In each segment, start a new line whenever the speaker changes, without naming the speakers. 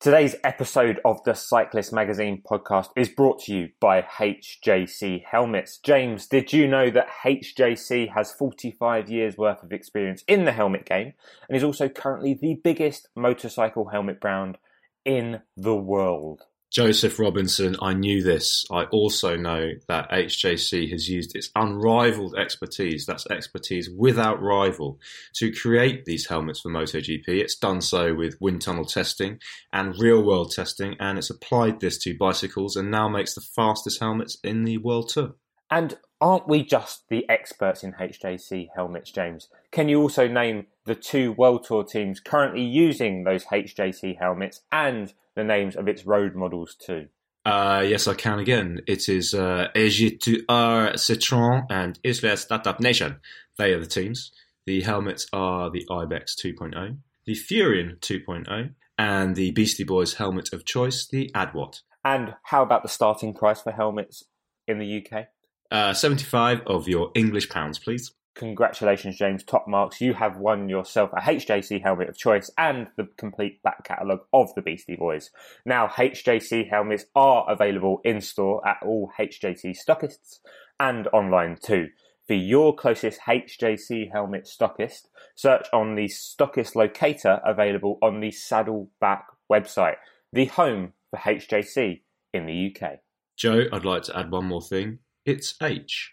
Today's episode of the Cyclist Magazine podcast is brought to you by HJC Helmets. James, did you know that HJC has 45 years worth of experience in the helmet game and is also currently the biggest motorcycle helmet brand in the world?
Joseph Robinson, I knew this. I also know that HJC has used its unrivaled expertise, that's expertise without rival, to create these helmets for MotoGP. It's done so with wind tunnel testing and real world testing, and it's applied this to bicycles and now makes the fastest helmets in the world tour.
And aren't we just the experts in HJC helmets, James? Can you also name the two World Tour teams currently using those HJC helmets and the names of its road models too?
Uh, yes, I can again. It is uh, AG2R Citroën and Isla Startup Nation. They are the teams. The helmets are the Ibex 2.0, the Furion 2.0, and the Beastie Boys helmet of choice, the Adwatt.
And how about the starting price for helmets in the UK?
Uh, 75 of your English pounds, please.
Congratulations, James. Top marks. You have won yourself a HJC helmet of choice and the complete back catalogue of the Beastie Boys. Now, HJC helmets are available in store at all HJC stockists and online too. For your closest HJC helmet stockist, search on the stockist locator available on the Saddleback website, the home for HJC in the UK.
Joe, I'd like to add one more thing. It's H,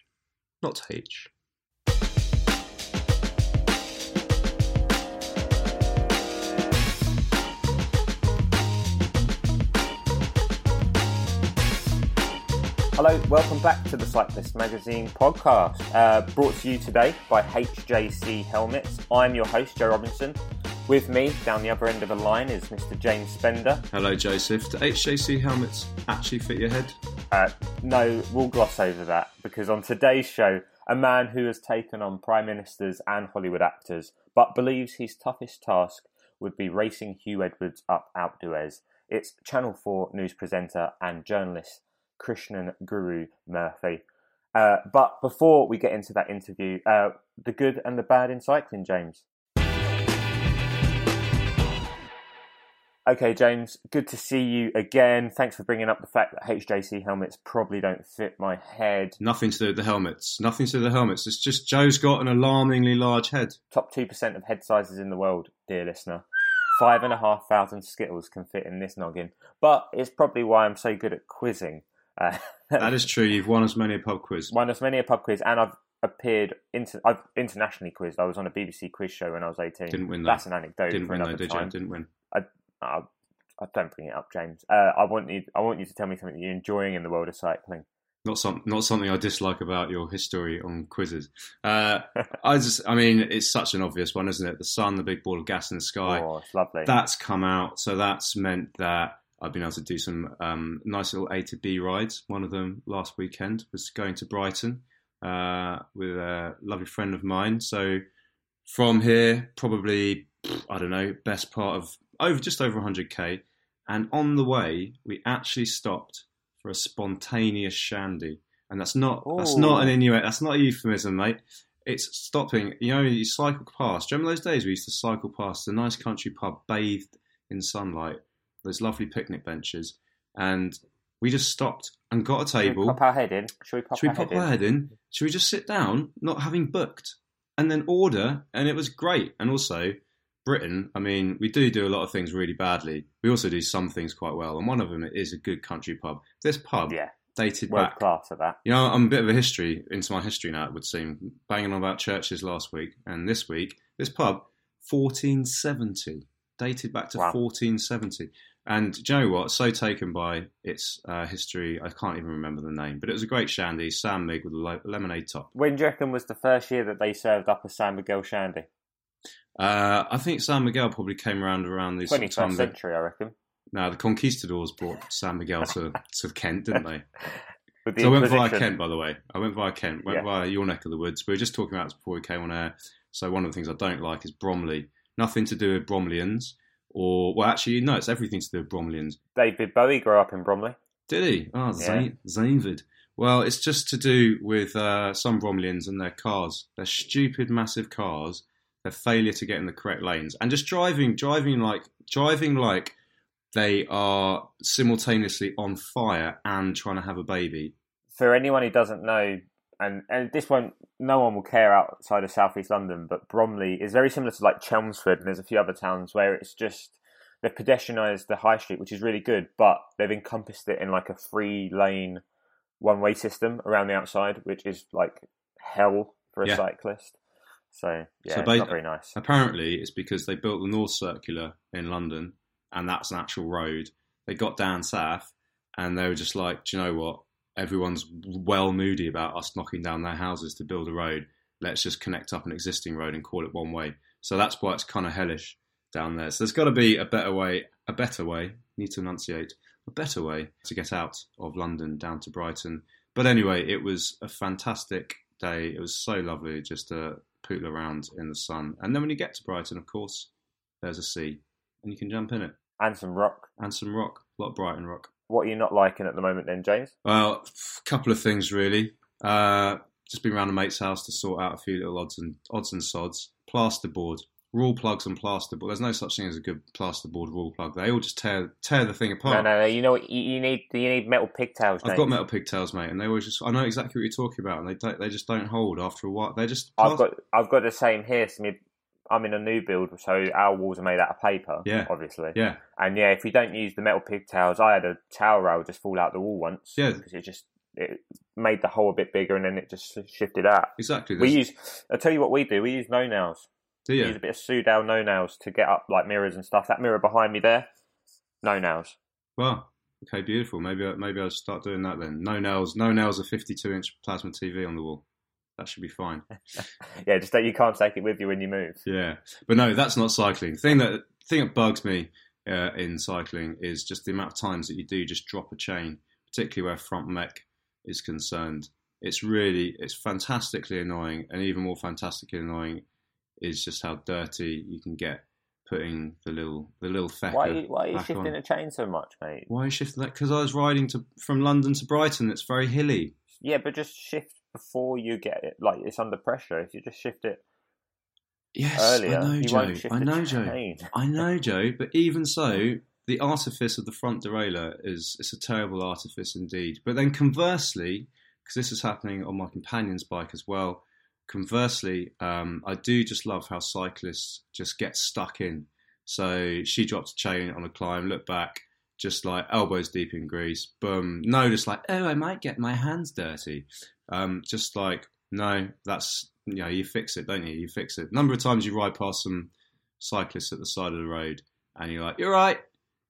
not H.
Hello, welcome back to the Cyclist Magazine podcast, uh, brought to you today by HJC Helmets. I'm your host, Joe Robinson. With me, down the other end of the line, is Mr. James Spender.
Hello, Joseph. Do HJC helmets actually fit your head?
Uh, no, we'll gloss over that because on today's show, a man who has taken on prime ministers and Hollywood actors, but believes his toughest task would be racing Huw Edwards up Alpe d'Huez. It's Channel 4 news presenter and journalist Krishnan Guru Murthy. Uh, but before we get into that interview, uh, the good and the bad in cycling, James. Okay, James, good to see you again. Thanks for bringing up the fact that HJC helmets probably don't fit my head.
Nothing to do with the helmets. Nothing to do with the helmets. It's just Joe's got an alarmingly large head.
Top 2% of head sizes in the world, dear listener. Five and a half thousand Skittles can fit in this noggin. But it's probably why I'm so good at quizzing.
Uh, that is true. You've won as many a pub quiz.
Won as many a pub quiz, and I've appeared. Inter- I've internationally quizzed. I was on a BBC quiz show when I was eighteen.
Didn't win. Though.
That's an anecdote
Didn't
for
win
another
though, did
time.
you? Didn't win.
I, I, I don't bring it up, James. Uh, I want you. I want you to tell me something that you're enjoying in the world of cycling.
Not some, not something I dislike about your history on quizzes. Uh, I just, I mean, it's such an obvious one, isn't it? The sun, the big ball of gas in the sky.
Oh, it's lovely.
That's come out, so that's meant that I've been able to do some um, nice little A to B rides. One of them last weekend was going to Brighton uh, with a lovely friend of mine. So from here, probably I don't know, best part of over just over 100k. And on the way, we actually stopped for a spontaneous shandy, and that's not that's not an
Ooh.
inuit. That's not a euphemism, mate. It's stopping. You know, you cycle past. Do you remember those days we used to cycle past a nice country pub, bathed in sunlight, those lovely picnic benches, and we just stopped and got a
Should we
table.
pop our head in? Should we pop
Should we
our
pop
head
our
in?
head in? Should we just sit down, not having booked, and then order? And it was great. And also, Britain, I mean, we do do a lot of things really badly. We also do some things quite well. And one of them is a good country pub. This pub
Yeah,
dated
world
back.
class at that.
You know, I'm a bit of a history, into my history now, it would seem. Banging on about churches last week. And this week, this pub, 1470. Dated back to
Wow.
1470. And do you know what? So taken by its uh, history, I can't even remember the name. But it was a great shandy, Sam Mig with a lo- lemonade top.
When do you reckon was the first year that they served up a San Miguel Shandy?
Uh, I think San Miguel probably came around around the sort of time
first
that
century, I reckon.
no, the conquistadors brought San Miguel to, to Kent, didn't they? So I went via Kent, by the way. I went via Kent, went
Yeah.
via your neck of the woods. We were just talking about this before we came on air. So one of the things I don't like is Bromley. Nothing to do with Bromleyans, or well, actually, no, it's everything to do with Bromleyans.
David Bowie grew up in Bromley.
Did he? Oh,
Yeah.
Zayn Well, it's just to do with uh, some Bromleyans and their cars. Their stupid, massive cars. Their failure to get in the correct lanes and just driving, driving like driving like they are simultaneously on fire and trying to have a baby.
For anyone who doesn't know, and, and this won't, no one will care outside of southeast London, but Bromley is very similar to like Chelmsford, and there's a few other towns where it's just they've pedestrianised the high street, which is really good, but they've encompassed it in like a three lane one way system around the outside, which is like hell for a
Yeah.
cyclist. So yeah,
So
it's not very nice.
Apparently, it's because they built the North Circular in London, and that's an actual road. They got down south, and they were just like, "Do you know what? Everyone's well moody about us knocking down their houses to build a road. Let's just connect up an existing road and call it one way." So that's why it's kind of hellish down there. So there's got to be a better way. A better way. Need to enunciate a better way to get out of London down to Brighton. But anyway, it was a fantastic day. It was so lovely just to pootle around in the sun. And then when you get to Brighton, of course, there's a sea and you can jump in it.
And some rock.
And some rock, a lot of Brighton rock.
What are you not liking at the moment, then, James?
Well, a couple of things really. Uh, just been round a mate's house to sort out a few little odds and odds and sods. Plasterboard, rule plugs and plasterboard. There's no such thing as a good plasterboard rule plug. They all just tear tear the thing apart.
no, no. You know what? You, you need you need metal pigtails.
I've got metal pigtails, mate, and they always just. I know exactly what you're talking about, and they don't, they just don't hold after a while. They just.
I've got I've got the same here. So me- I'm in a new build, so our walls are made out of paper.
Yeah.
obviously.
Yeah,
And yeah, if you don't use the metal pigtails, I had a towel rail just fall out the wall once.
Yeah.
because it just it made the hole a bit bigger, and then it just shifted out.
exactly.
We use. I'll tell you what we do. We use no nails.
do
We use a bit of Soudal no nails to get up like mirrors and stuff. That mirror behind me there, no nails.
Well, okay, beautiful. Maybe maybe I'll start doing that then. No nails, no nails. A 52 inch plasma TV on the wall. That should be fine.
Yeah, just that you can't take it with you when you move.
Yeah, but no, that's not cycling. The thing that thing that bugs me uh, in cycling is just the amount of times that you do just drop a chain, particularly where front mech is concerned. It's really it's fantastically annoying, and even more fantastically annoying is just how dirty you can get putting the little the little fecker.
Why, are you- why are you shifting
on.
the chain so much, mate?
Why are you shifting that? Because I was riding to from London to Brighton. It's very hilly.
Yeah, but just shift before you get it. Like it's under pressure. If you just shift it
Yes,
earlier,
I know,
you
Joe.
won't shift
I know, Joe. I know, Joe. But even so, the artifice of the front derailleur is it's a terrible artifice indeed. But then conversely, because this is happening on my companion's bike as well. Conversely, um, I do just love how cyclists just get stuck in. So she dropped a chain on a climb, look back, just like elbows deep in grease, boom. No, just like, oh, I might get my hands dirty. Um, just like, no, that's, you know, you fix it, don't you? You fix it. number of times you ride past some cyclists at the side of the road and you're like, you're right.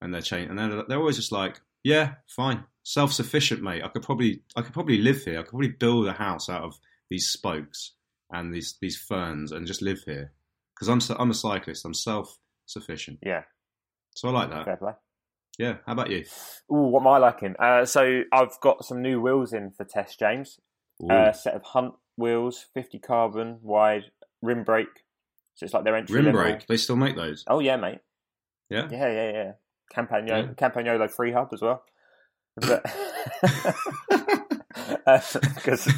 And they're chain, and they're, they're always just like, yeah, fine. Self sufficient, mate. I could probably, I could probably live here. I could probably build a house out of these spokes and these, these ferns and just live here. Because I'm, I'm a cyclist. I'm self sufficient.
Yeah,
So I like that.
fair play.
Yeah. How about you?
Ooh, what am I liking? Uh, so I've got some new wheels in for test, James. A set of Hunt wheels, 50 carbon wide, rim brake. So it's like their entry
Rim
level.
brake. They still make those.
Oh yeah, mate.
Yeah.
Yeah, yeah, yeah. Campagno,
Yeah.
Campagnolo free hub as well. Because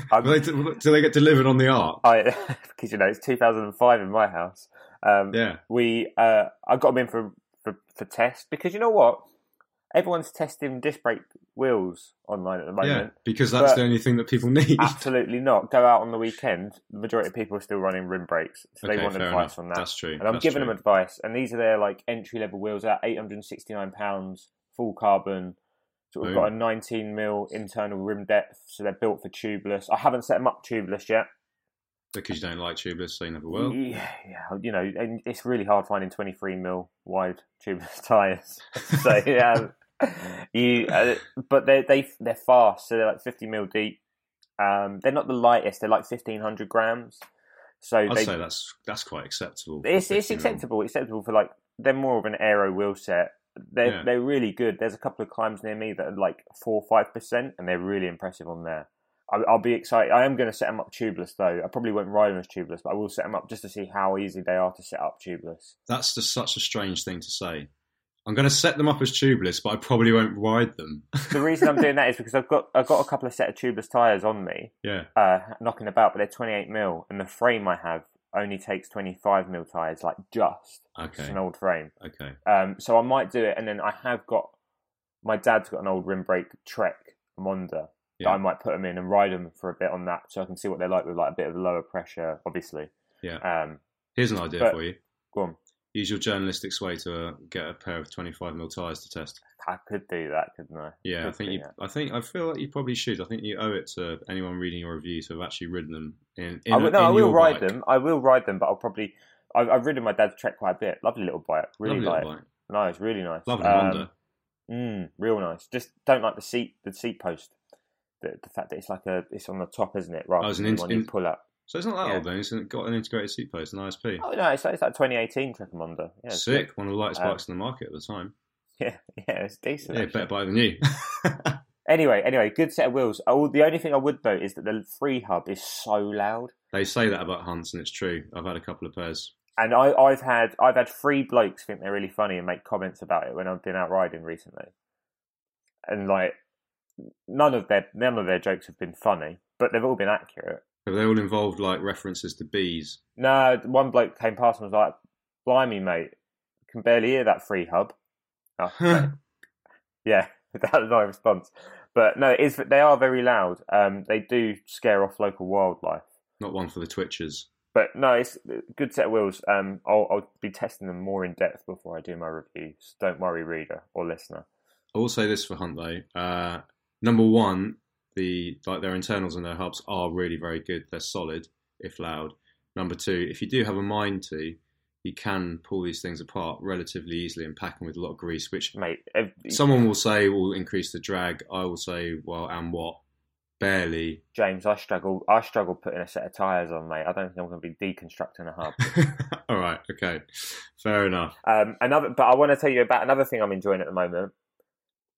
I'm
Do they, do they get delivered on the art?
I because you know it's 2005 in my house. Um,
Yeah.
we uh, I got them in for, for for test because you know what, everyone's testing disc brake wheels online at the
Yeah.
moment.
Because that's the only thing that people need.
Absolutely not. Go out on the weekend. The majority of people are still running rim brakes, so they want advice
enough.
on that.
That's true.
and I'm
That's
giving
true.
them advice. And these are their like entry level wheels at 869 pounds, full carbon. So we've
Boom.
got a 19 mil internal rim depth, so they're built for tubeless. I haven't set them up tubeless yet.
Because you don't like tubeless, so you never will.
Yeah, yeah, you know, and it's really hard finding 23 mil wide tubeless tires. so yeah, you, uh, but they they they're fast, so they're like 50 mil deep. Um, they're not the lightest; they're like 1500 grams. So
I'd
they,
say that's that's quite acceptable.
it's it's acceptable. Acceptable for like they're more of an aero wheel set. They're
Yeah.
they're really good. There's a couple of climbs near me that are like four five percent, and they're really impressive on there. I, I'll be excited. I am going to set them up tubeless though. I probably won't ride them as tubeless, but I will set them up just to see how easy they are to set up tubeless.
That's just such a strange thing to say. I'm going to set them up as tubeless, but I probably won't ride them.
The reason I'm doing that is because I've got I've got a couple of set of tubeless tires on me,
yeah.
uh, knocking about, but they're 28 mil, and the frame I have only takes 25 mil tires, like just.
Okay.
It's an old frame.
Okay.
Um, so I might do it, and then I have got my dad's got an old rim brake Trek Émonda.
Yeah.
That I might put them in and ride them for a bit on that, so I can see what they're like with like a bit of lower pressure, obviously.
Yeah.
Um,
Here's an idea
but-
for you.
go on.
Use your journalistic sway to uh, get a pair of 25 mil tires to test.
I could do that, couldn't I?
Yeah, I think you.
that.
I think I feel like you probably should. I think you owe it to anyone reading your review to have actually ridden them in. in
I will, no, I will ride
bike.
them. I will ride them, but I'll probably. I've, I've ridden my dad's Trek quite a bit. Lovely little bike. Really
Lovely
like.
little bike.
Nice, really nice.
Lovely
Um,
Émonda.
Mm, real nice. Just don't like the seat, the seat post. The, the fact that it's like a, it's on the top, isn't it? Rather
Oh, it's an
than
in-
one you
in-
pull up.
So it's not that
yeah.
old then. It's got an integrated seat post, an ISP.
Oh no, it's like, it's like 2018 Trek Émonda. Yeah, it's
Sick. One of the lightest
Uh,
bikes in the market at the time.
Yeah, yeah, it's decent.
Yeah,
actually.
better bike than you.
Anyway, anyway, good set of wheels. Oh, the only thing I would note is that the free hub is so loud.
they say that about Hunts, and it's true. I've had a couple of pairs.
And I, I've had I've had three blokes think they're really funny and make comments about it when I've been out riding recently. And like none of their none of their jokes have been funny, but they've all been accurate.
Have they all involved like references to bees?
No, one bloke came past and was like, "Blimey, mate, can barely hear that free hub." Oh, yeah, that was my response. But no, it is they are very loud. Um, they do scare off local wildlife.
Not one for the twitchers.
But no, it's a good set of wheels. Um, I'll, I'll be testing them more in depth before I do my reviews. Don't worry, reader or listener.
I will say this for Hunt though. Uh, number one, the like their internals and their hubs are really very good. They're solid, if loud. Number two, if you do have a mind to, you can pull these things apart relatively easily and pack them with a lot of grease, which
Mate,
someone will say will increase the drag. I will say, well, and what? Barely.
James, I struggle. I struggle putting a set of tires on, mate. I don't think I'm going to be deconstructing a hub.
All right, okay, fair enough.
Um, another, but I want to tell you about another thing I'm enjoying at the moment.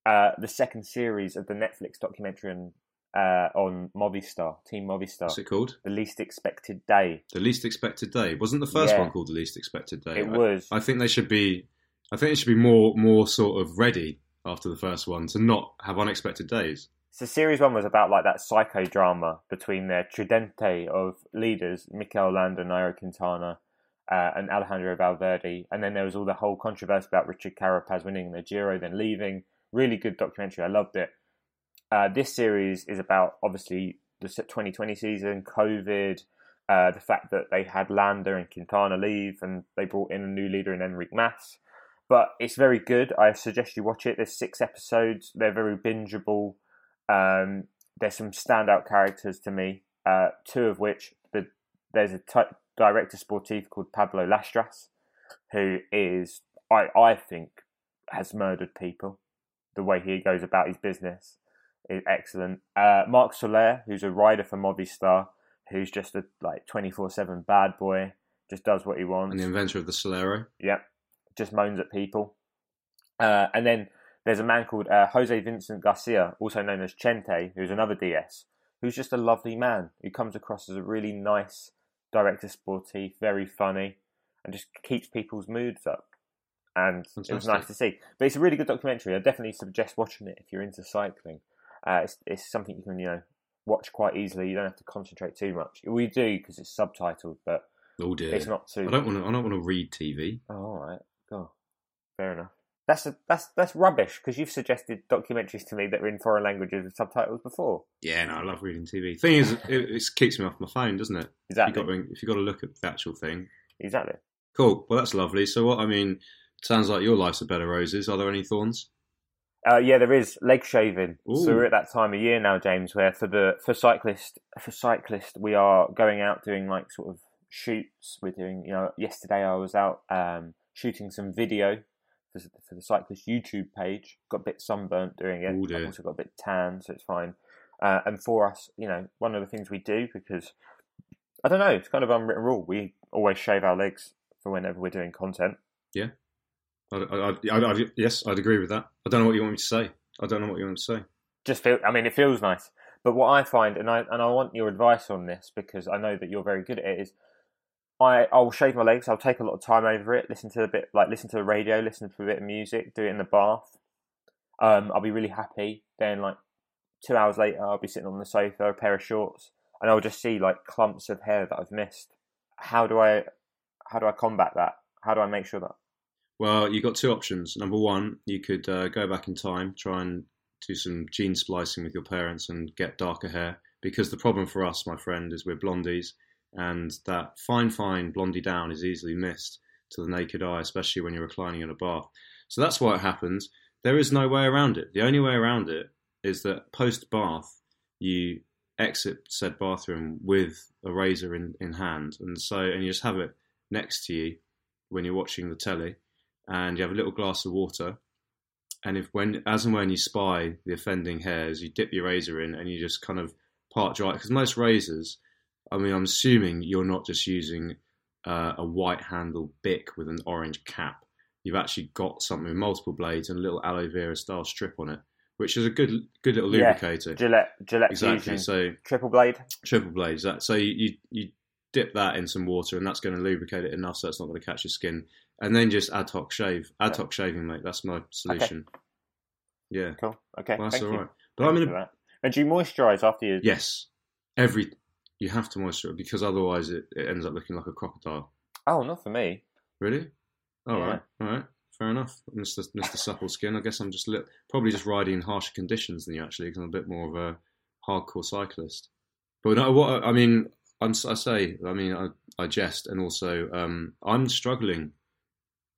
Uh, the second series of the Netflix documentary on, uh, on Movistar, Team Movistar,
What's it called?
The Least Expected Day.
The least expected day. Wasn't the first
Yeah.
one called the least expected day?
It
I-
was.
I think they should be. I think they should be more more sort of ready after the first one to not have unexpected days.
So series one was about like that psychodrama between their tridente of leaders, Mikel Landa, Nairo Quintana, uh, and Alejandro Valverde, and then there was all the whole controversy about Richard Carapaz winning the Giro, then leaving. Really good documentary. I loved it. Uh, this series is about obviously the 2020 season, COVID, uh, the fact that they had Landa and Quintana leave, and they brought in a new leader in Enric Mas. But it's very good. I suggest you watch it. There's six episodes. They're very bingeable. Um, there's some standout characters to me. Uh, two of which the, there's a t- director sportif called Pablo Lastras, who is I I think has murdered people. The way he goes about his business is excellent. Uh, Marc Soler, who's a rider for Movistar, who's just a like twenty four seven bad boy, just does what he wants.
And the inventor of the Solero.
Yep, just moans at people. Uh, and then there's a man called uh, Jose Vicente Garcia, also known as Chente, who's another DS, who's just a lovely man who comes across as a really nice director sportif, very funny, and just keeps people's moods up. And it was nice to see. But it's a really good documentary. I definitely suggest watching it if you're into cycling. Uh, it's, it's something you can, you know, watch quite easily. You don't have to concentrate too much. We do because it's subtitled, but
Oh dear.
it's not too.
I don't want to. I don't want to read TV.
Oh, all right. Go. Fair enough. That's a, that's that's rubbish because you've suggested documentaries to me that are in foreign languages with subtitles before.
Yeah, no, I love reading TV. Thing is, it, it keeps me off my phone, doesn't it? If
Exactly.
you got to, if you've got to look at the actual thing.
Exactly.
Cool. Well, that's lovely. So, what I mean, sounds like your life's a bed of roses. Are there any thorns?
Uh, yeah, there is leg shaving.
Ooh.
So we're at that time of year now, James, where for the for cyclist for cyclist we are going out doing like sort of shoots. We're doing you know yesterday I was out um, shooting some video for, for the cyclist YouTube page. Got a bit sunburnt doing it.
Ooh.
I've also got a bit tan, so it's fine. Uh, and for us, you know, one of the things we do because I don't know, it's kind of unwritten rule. We always shave our legs for whenever we're doing content.
I, I, I, I, yes, I'd agree with that. I don't know what you want me to say. I don't know what you want to say.
just feel I mean it feels nice. But what I find and I and I want your advice on this because I know that you're very good at it is I I'll shave my legs, I'll take a lot of time over it, listen to a bit like listen to the radio, listen to a bit of music, do it in the bath. Um, I'll be really happy. Then like two hours later I'll be sitting on the sofa, a pair of shorts, and I'll just see like clumps of hair that I've missed. how do I how do I combat that? How do I make sure that?
Well, you've got two options. Number one, you could uh, go back in time, try and do some gene splicing with your parents and get darker hair. Because the problem for us, my friend, is we're blondies, and that fine, fine blondie down is easily missed to the naked eye, especially when you're reclining in a bath. So that's why it happens. There is no way around it. The only way around it is that post bath, you exit said bathroom with a razor in, in hand, and so and you just have it next to you when you're watching the telly, and you have a little glass of water. And if when as and when you spy the offending hairs, you dip your razor in and you just kind of part dry because most razors, I mean, I'm assuming you're not just using uh, a white handle bic with an orange cap. You've actually got something with multiple blades and a little aloe vera style strip on it, which is a good good little
Yeah,
lubricator.
Gillette Gillette
exactly.
Fusion
So
triple blade.
triple blades. That so you, you you dip that in some water, and that's going to lubricate it enough so it's not going to catch your skin. And then just ad hoc shave, ad hoc shaving, mate. That's my solution. Yeah,
Cool. Okay.
well, that's
thank
all
you.
right. But I'm
Thank
in a.
And do you moisturise after you?
yes. Every you have to moisturize because otherwise it, it ends up looking like a crocodile.
Oh, not for me.
Really? All
Yeah.
right, all right, fair enough, Mister Mister Supple Skin. I guess I'm just li- probably just riding in harsher conditions than you actually, because I'm a bit more of a hardcore cyclist. But no, what I mean, I'm, I say, I mean, I, I jest, and also um, I'm struggling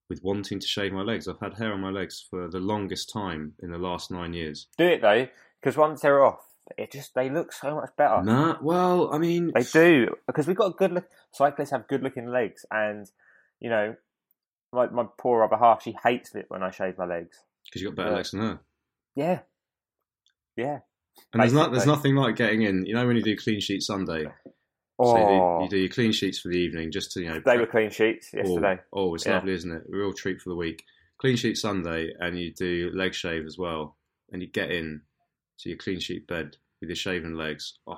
with wanting to shave my legs. I've had hair on my legs for the longest time in the last nine years.
Do it though, because once they're off, it just they look so much better.
Nah, well, I mean,
They do because we've got good look. Cyclists have good looking legs, and you know, my my poor other half, she hates it when I shave my legs.
because you got better
Yeah.
legs than her.
Yeah, yeah.
And there's not, there's nothing like getting in. You know when you do clean sheet Sunday,
Oh,
so you do, you do your clean sheets for the evening, just to you know.
they were clean sheets yesterday.
Oh, oh it's
Yeah.
lovely, isn't it? A real treat for the week. Clean sheet Sunday, and you do leg shave as well, and you get in to your clean sheet bed with your shaven legs. Oh,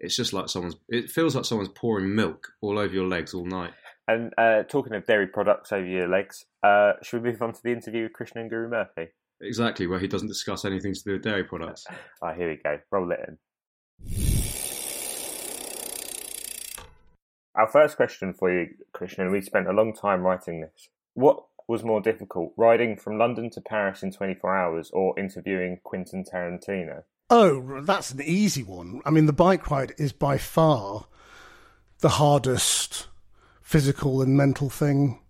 it's just like someone's. It feels like someone's pouring milk all over your legs all night.
And uh, talking of dairy products over your legs, uh, should we move on to the interview with Krishnan Guru Murthy?
Exactly, where he doesn't discuss anything to do with dairy products.
Ah, here we go. Roll it in. Our first question for you, Krishnan, we spent a long time writing this. What was more difficult, riding from London to Paris in 24 hours or interviewing Quentin Tarantino?
Oh, that's an easy one. I mean, the bike ride is by far the hardest physical and mental thing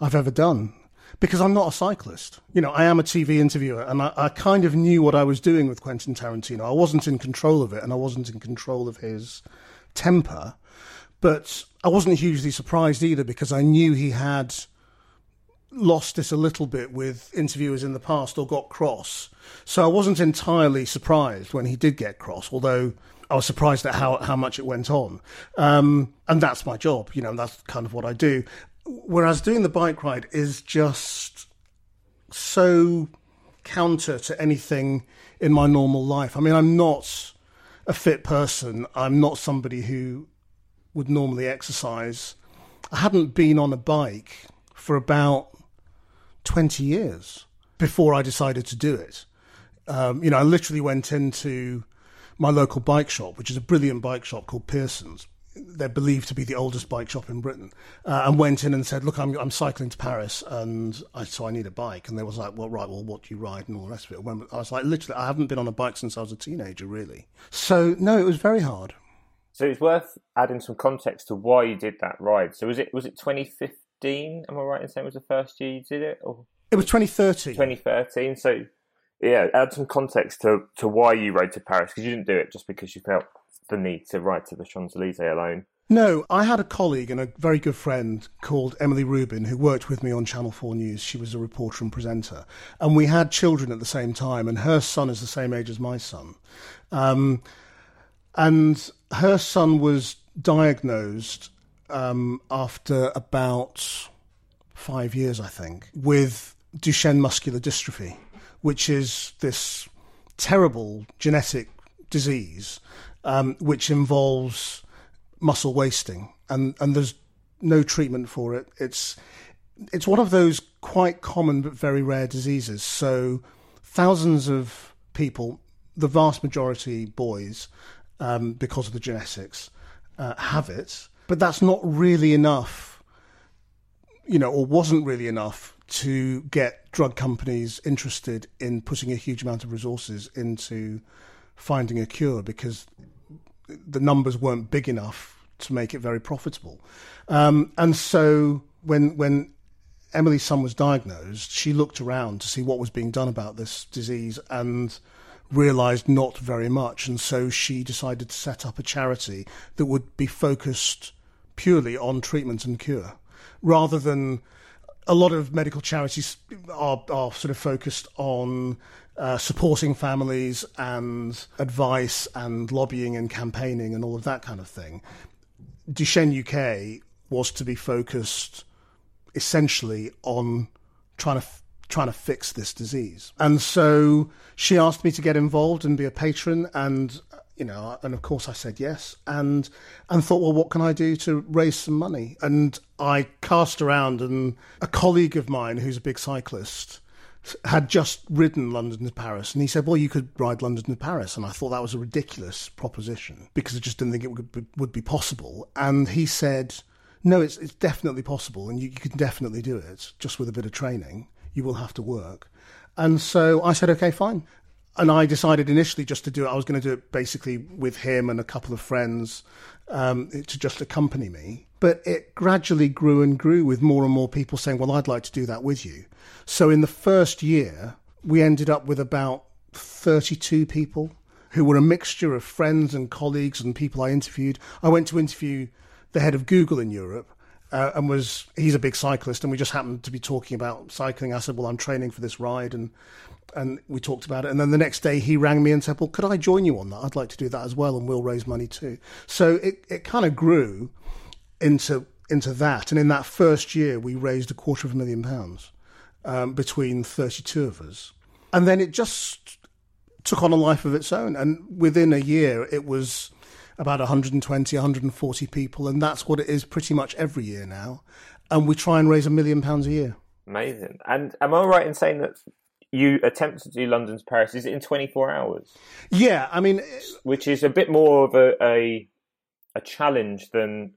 I've ever done because I'm not a cyclist. You know, I am a TV interviewer and I, I kind of knew what I was doing with Quentin Tarantino. I wasn't in control of it and I wasn't in control of his temper, but I wasn't hugely surprised either because I knew he had lost it a little bit with interviewers in the past or got cross. So I wasn't entirely surprised when he did get cross, although I was surprised at how, how much it went on. Um, and that's my job, you know, that's kind of what I do. Whereas doing the bike ride is just so counter to anything in my normal life. I mean, I'm not a fit person, I'm not somebody who would normally exercise. I hadn't been on a bike for about 20 years before I decided to do it. Um, you know, I literally went into my local bike shop, which is a brilliant bike shop called Pearson's. They're believed to be the oldest bike shop in Britain, uh, and went in and said, "Look, I'm I'm cycling to Paris, and I, so I need a bike." And they was like, "Well, right, well, what do you ride?" and all the rest of it. When, I was like, "Literally, I haven't been on a bike since I was a teenager, really." So no, it was very hard.
So it's worth adding some context to why you did that ride. So was it was it 2015? Am I right in saying it was the first year you did it, or
It was 2013.
2013? So yeah, add some context to to why you rode to Paris because you didn't do it just because you felt the need to ride to the Champs Elysees alone.
No, I had a colleague and a very good friend called Emily Reuben who worked with me on Channel 4 News. She was a reporter and presenter. And we had children at the same time, and her son is the same age as my son. Um, and her son was diagnosed um, after about five years, I think, with Duchenne muscular dystrophy, which is this terrible genetic disease um, which involves muscle wasting, and and there's no treatment for it. It's it's one of those quite common but very rare diseases. So thousands of people, the vast majority boys, um, because of the genetics, uh, have it. but that's not really enough, you know, or wasn't really enough to get drug companies interested in putting a huge amount of resources into finding a cure because the numbers weren't big enough to make it very profitable. Um, and so when when Emily's son was diagnosed, she looked around to see what was being done about this disease and realized not very much. And so she decided to set up a charity that would be focused purely on treatment and cure rather than a lot of medical charities are, are sort of focused on uh, supporting families and advice and lobbying and campaigning and all of that kind of thing. Duchenne UK was to be focused essentially on trying to trying to fix this disease. And so she asked me to get involved and be a patron and you know and of course I said yes and and thought well what can I do to raise some money and I cast around and a colleague of mine who's a big cyclist had just ridden London to Paris, and he said, "Well, you could ride London to Paris," and I thought that was a ridiculous proposition because I just didn't think it would be, would be possible. And he said, "No, it's it's definitely possible, and you, you can definitely do it just with a bit of training. You will have to work." And so I said, "Okay, fine." And I decided initially just to do it. I was going to do it basically with him and a couple of friends um, to just accompany me. But it gradually grew and grew with more and more people saying, Well, I'd like to do that with you. So in the first year, we ended up with about 32 people who were a mixture of friends and colleagues and people I interviewed. I went to interview the head of Google in Europe. Uh, and was he's a big cyclist, and we just happened to be talking about cycling. I said, "Well, I'm training for this ride," and and we talked about it. And then the next day, he rang me and said, "Well, could I join you on that? I'd like to do that as well, and we'll raise money too." So it it kind of grew into into that, and in that first year, we raised a quarter of a million pounds um, between 32 of us. And then it just took on a life of its own. And within a year, it was about 120, 140 people. And that's what it is pretty much every year now. And we try and raise a million pounds a year.
Amazing. And am I right in saying that you attempt to do London to Paris? Is it in 24 hours?
Yeah. I mean,
which is a bit more of a, a, a challenge than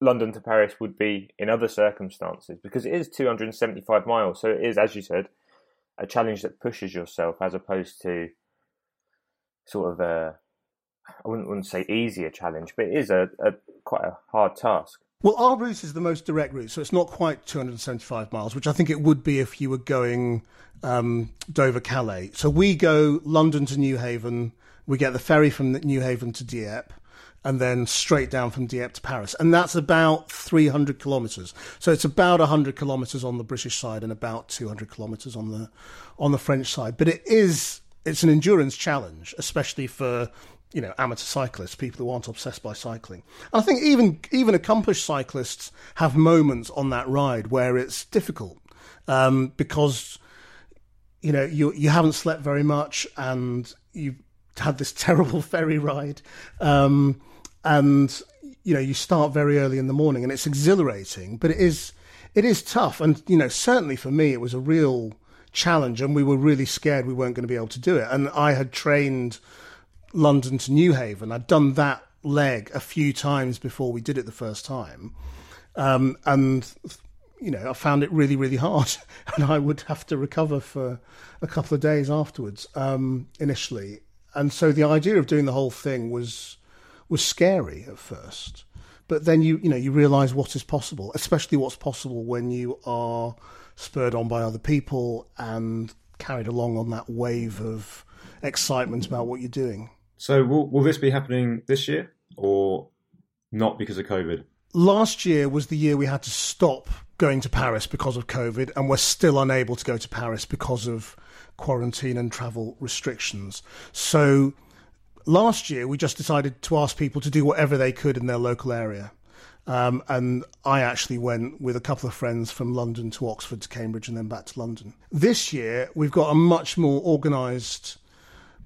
London to Paris would be in other circumstances because it is 275 miles. So it is, as you said, a challenge that pushes yourself as opposed to sort of a, I wouldn't, wouldn't say easier challenge, but it is a, a quite a hard task.
Well, our route is the most direct route, so it's not quite 275 miles, which I think it would be if you were going um, Dover Calais. So we go London to Newhaven, we get the ferry from Newhaven to Dieppe, and then straight down from Dieppe to Paris. And that's about 300 kilometres. So it's about 100 kilometres on the British side and about 200 kilometres on the, on the French side. But it is, it's an endurance challenge, especially for, you know, amateur cyclists, people who aren't obsessed by cycling. And I think even, even accomplished cyclists have moments on that ride where it's difficult, um, because, you know, you, you haven't slept very much and you've had this terrible ferry ride. Um, and you know you start very early in the morning and it's exhilarating but it is it is tough and you know certainly for me it was a real challenge and we were really scared we weren't going to be able to do it and i had trained london to newhaven i'd done that leg a few times before we did it the first time um, and you know i found it really really hard and i would have to recover for a couple of days afterwards um, initially and so the idea of doing the whole thing was was scary at first. But then you you know you realise what is possible, especially what's possible when you are spurred on by other people and carried along on that wave of excitement about what you're doing.
So will will this be happening this year or not because of COVID?
Last year was the year we had to stop going to Paris because of COVID, and we're still unable to go to Paris because of quarantine and travel restrictions. So last year we just decided to ask people to do whatever they could in their local area. Um, and I actually went with a couple of friends from London to Oxford to Cambridge and then back to London. This year we've got a much more organised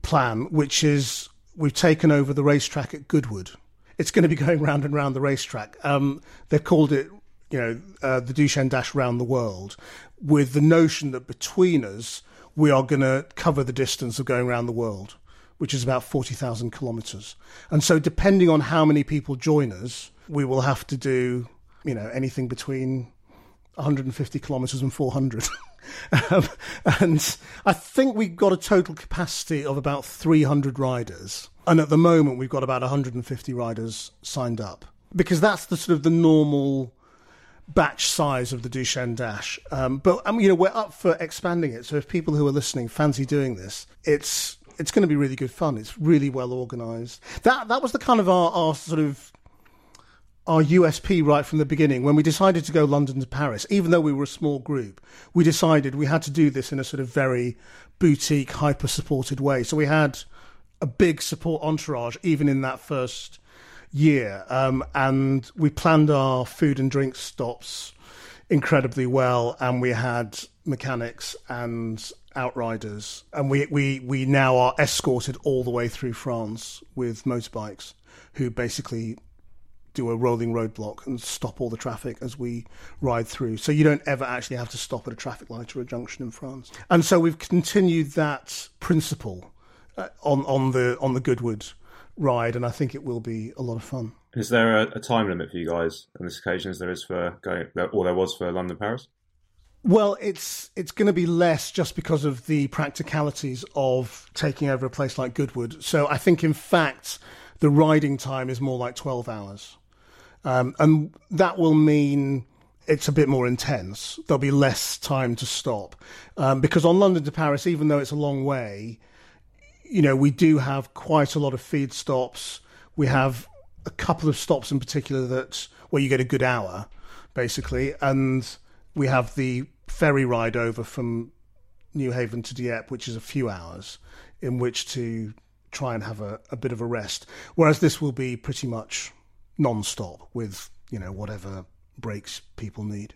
plan, which is we've taken over the racetrack at Goodwood. It's going to be going round and round the racetrack. Um, they've called it, you know, uh, the Duchenne Dash round the world, with the notion that between us we are going to cover the distance of going around the world which is about 40,000 kilometers. And so, depending on how many people join us, we will have to do, you know, anything between 150 kilometers and 400. um, and I think we've got a total capacity of about 300 riders. And at the moment, we've got about 150 riders signed up because that's the sort of the normal batch size of the Duchenne Dash. Um, but um, you know, we're up for expanding it. So if people who are listening fancy doing this, it's it's going to be really good fun. It's really well organised. That that was the kind of our, our sort of our USP right from the beginning. When we decided to go London to Paris, even though we were a small group, we decided we had to do this in a sort of very boutique, hyper supported way. So we had a big support entourage even in that first year. Um, and we planned our food and drink stops incredibly well, and we had mechanics and outriders, and we, we, we now are escorted all the way through France with motorbikes who basically do a rolling roadblock and stop all the traffic as we ride through. So you don't ever actually have to stop at a traffic light or a junction in France. And so we've continued that principle uh, on on the on the Goodwood ride, and I think it will be a lot of fun.
Is there a, a time limit for you guys on this occasion, as there is for going, or there was for London Paris?
Well, it's it's going to be less just because of the practicalities of taking over a place like Goodwood. So I think, in fact, the riding time is more like twelve hours, um, and that will mean it's a bit more intense. There'll be less time to stop um, because on London to Paris, even though it's a long way, you know, we do have quite a lot of feed stops. We have a couple of stops in particular that where you get a good hour, basically, and we have the ferry ride over from Newhaven to Dieppe, which is a few hours in which to try and have a, a bit of a rest. Whereas this will be pretty much non-stop with you know whatever breaks people need.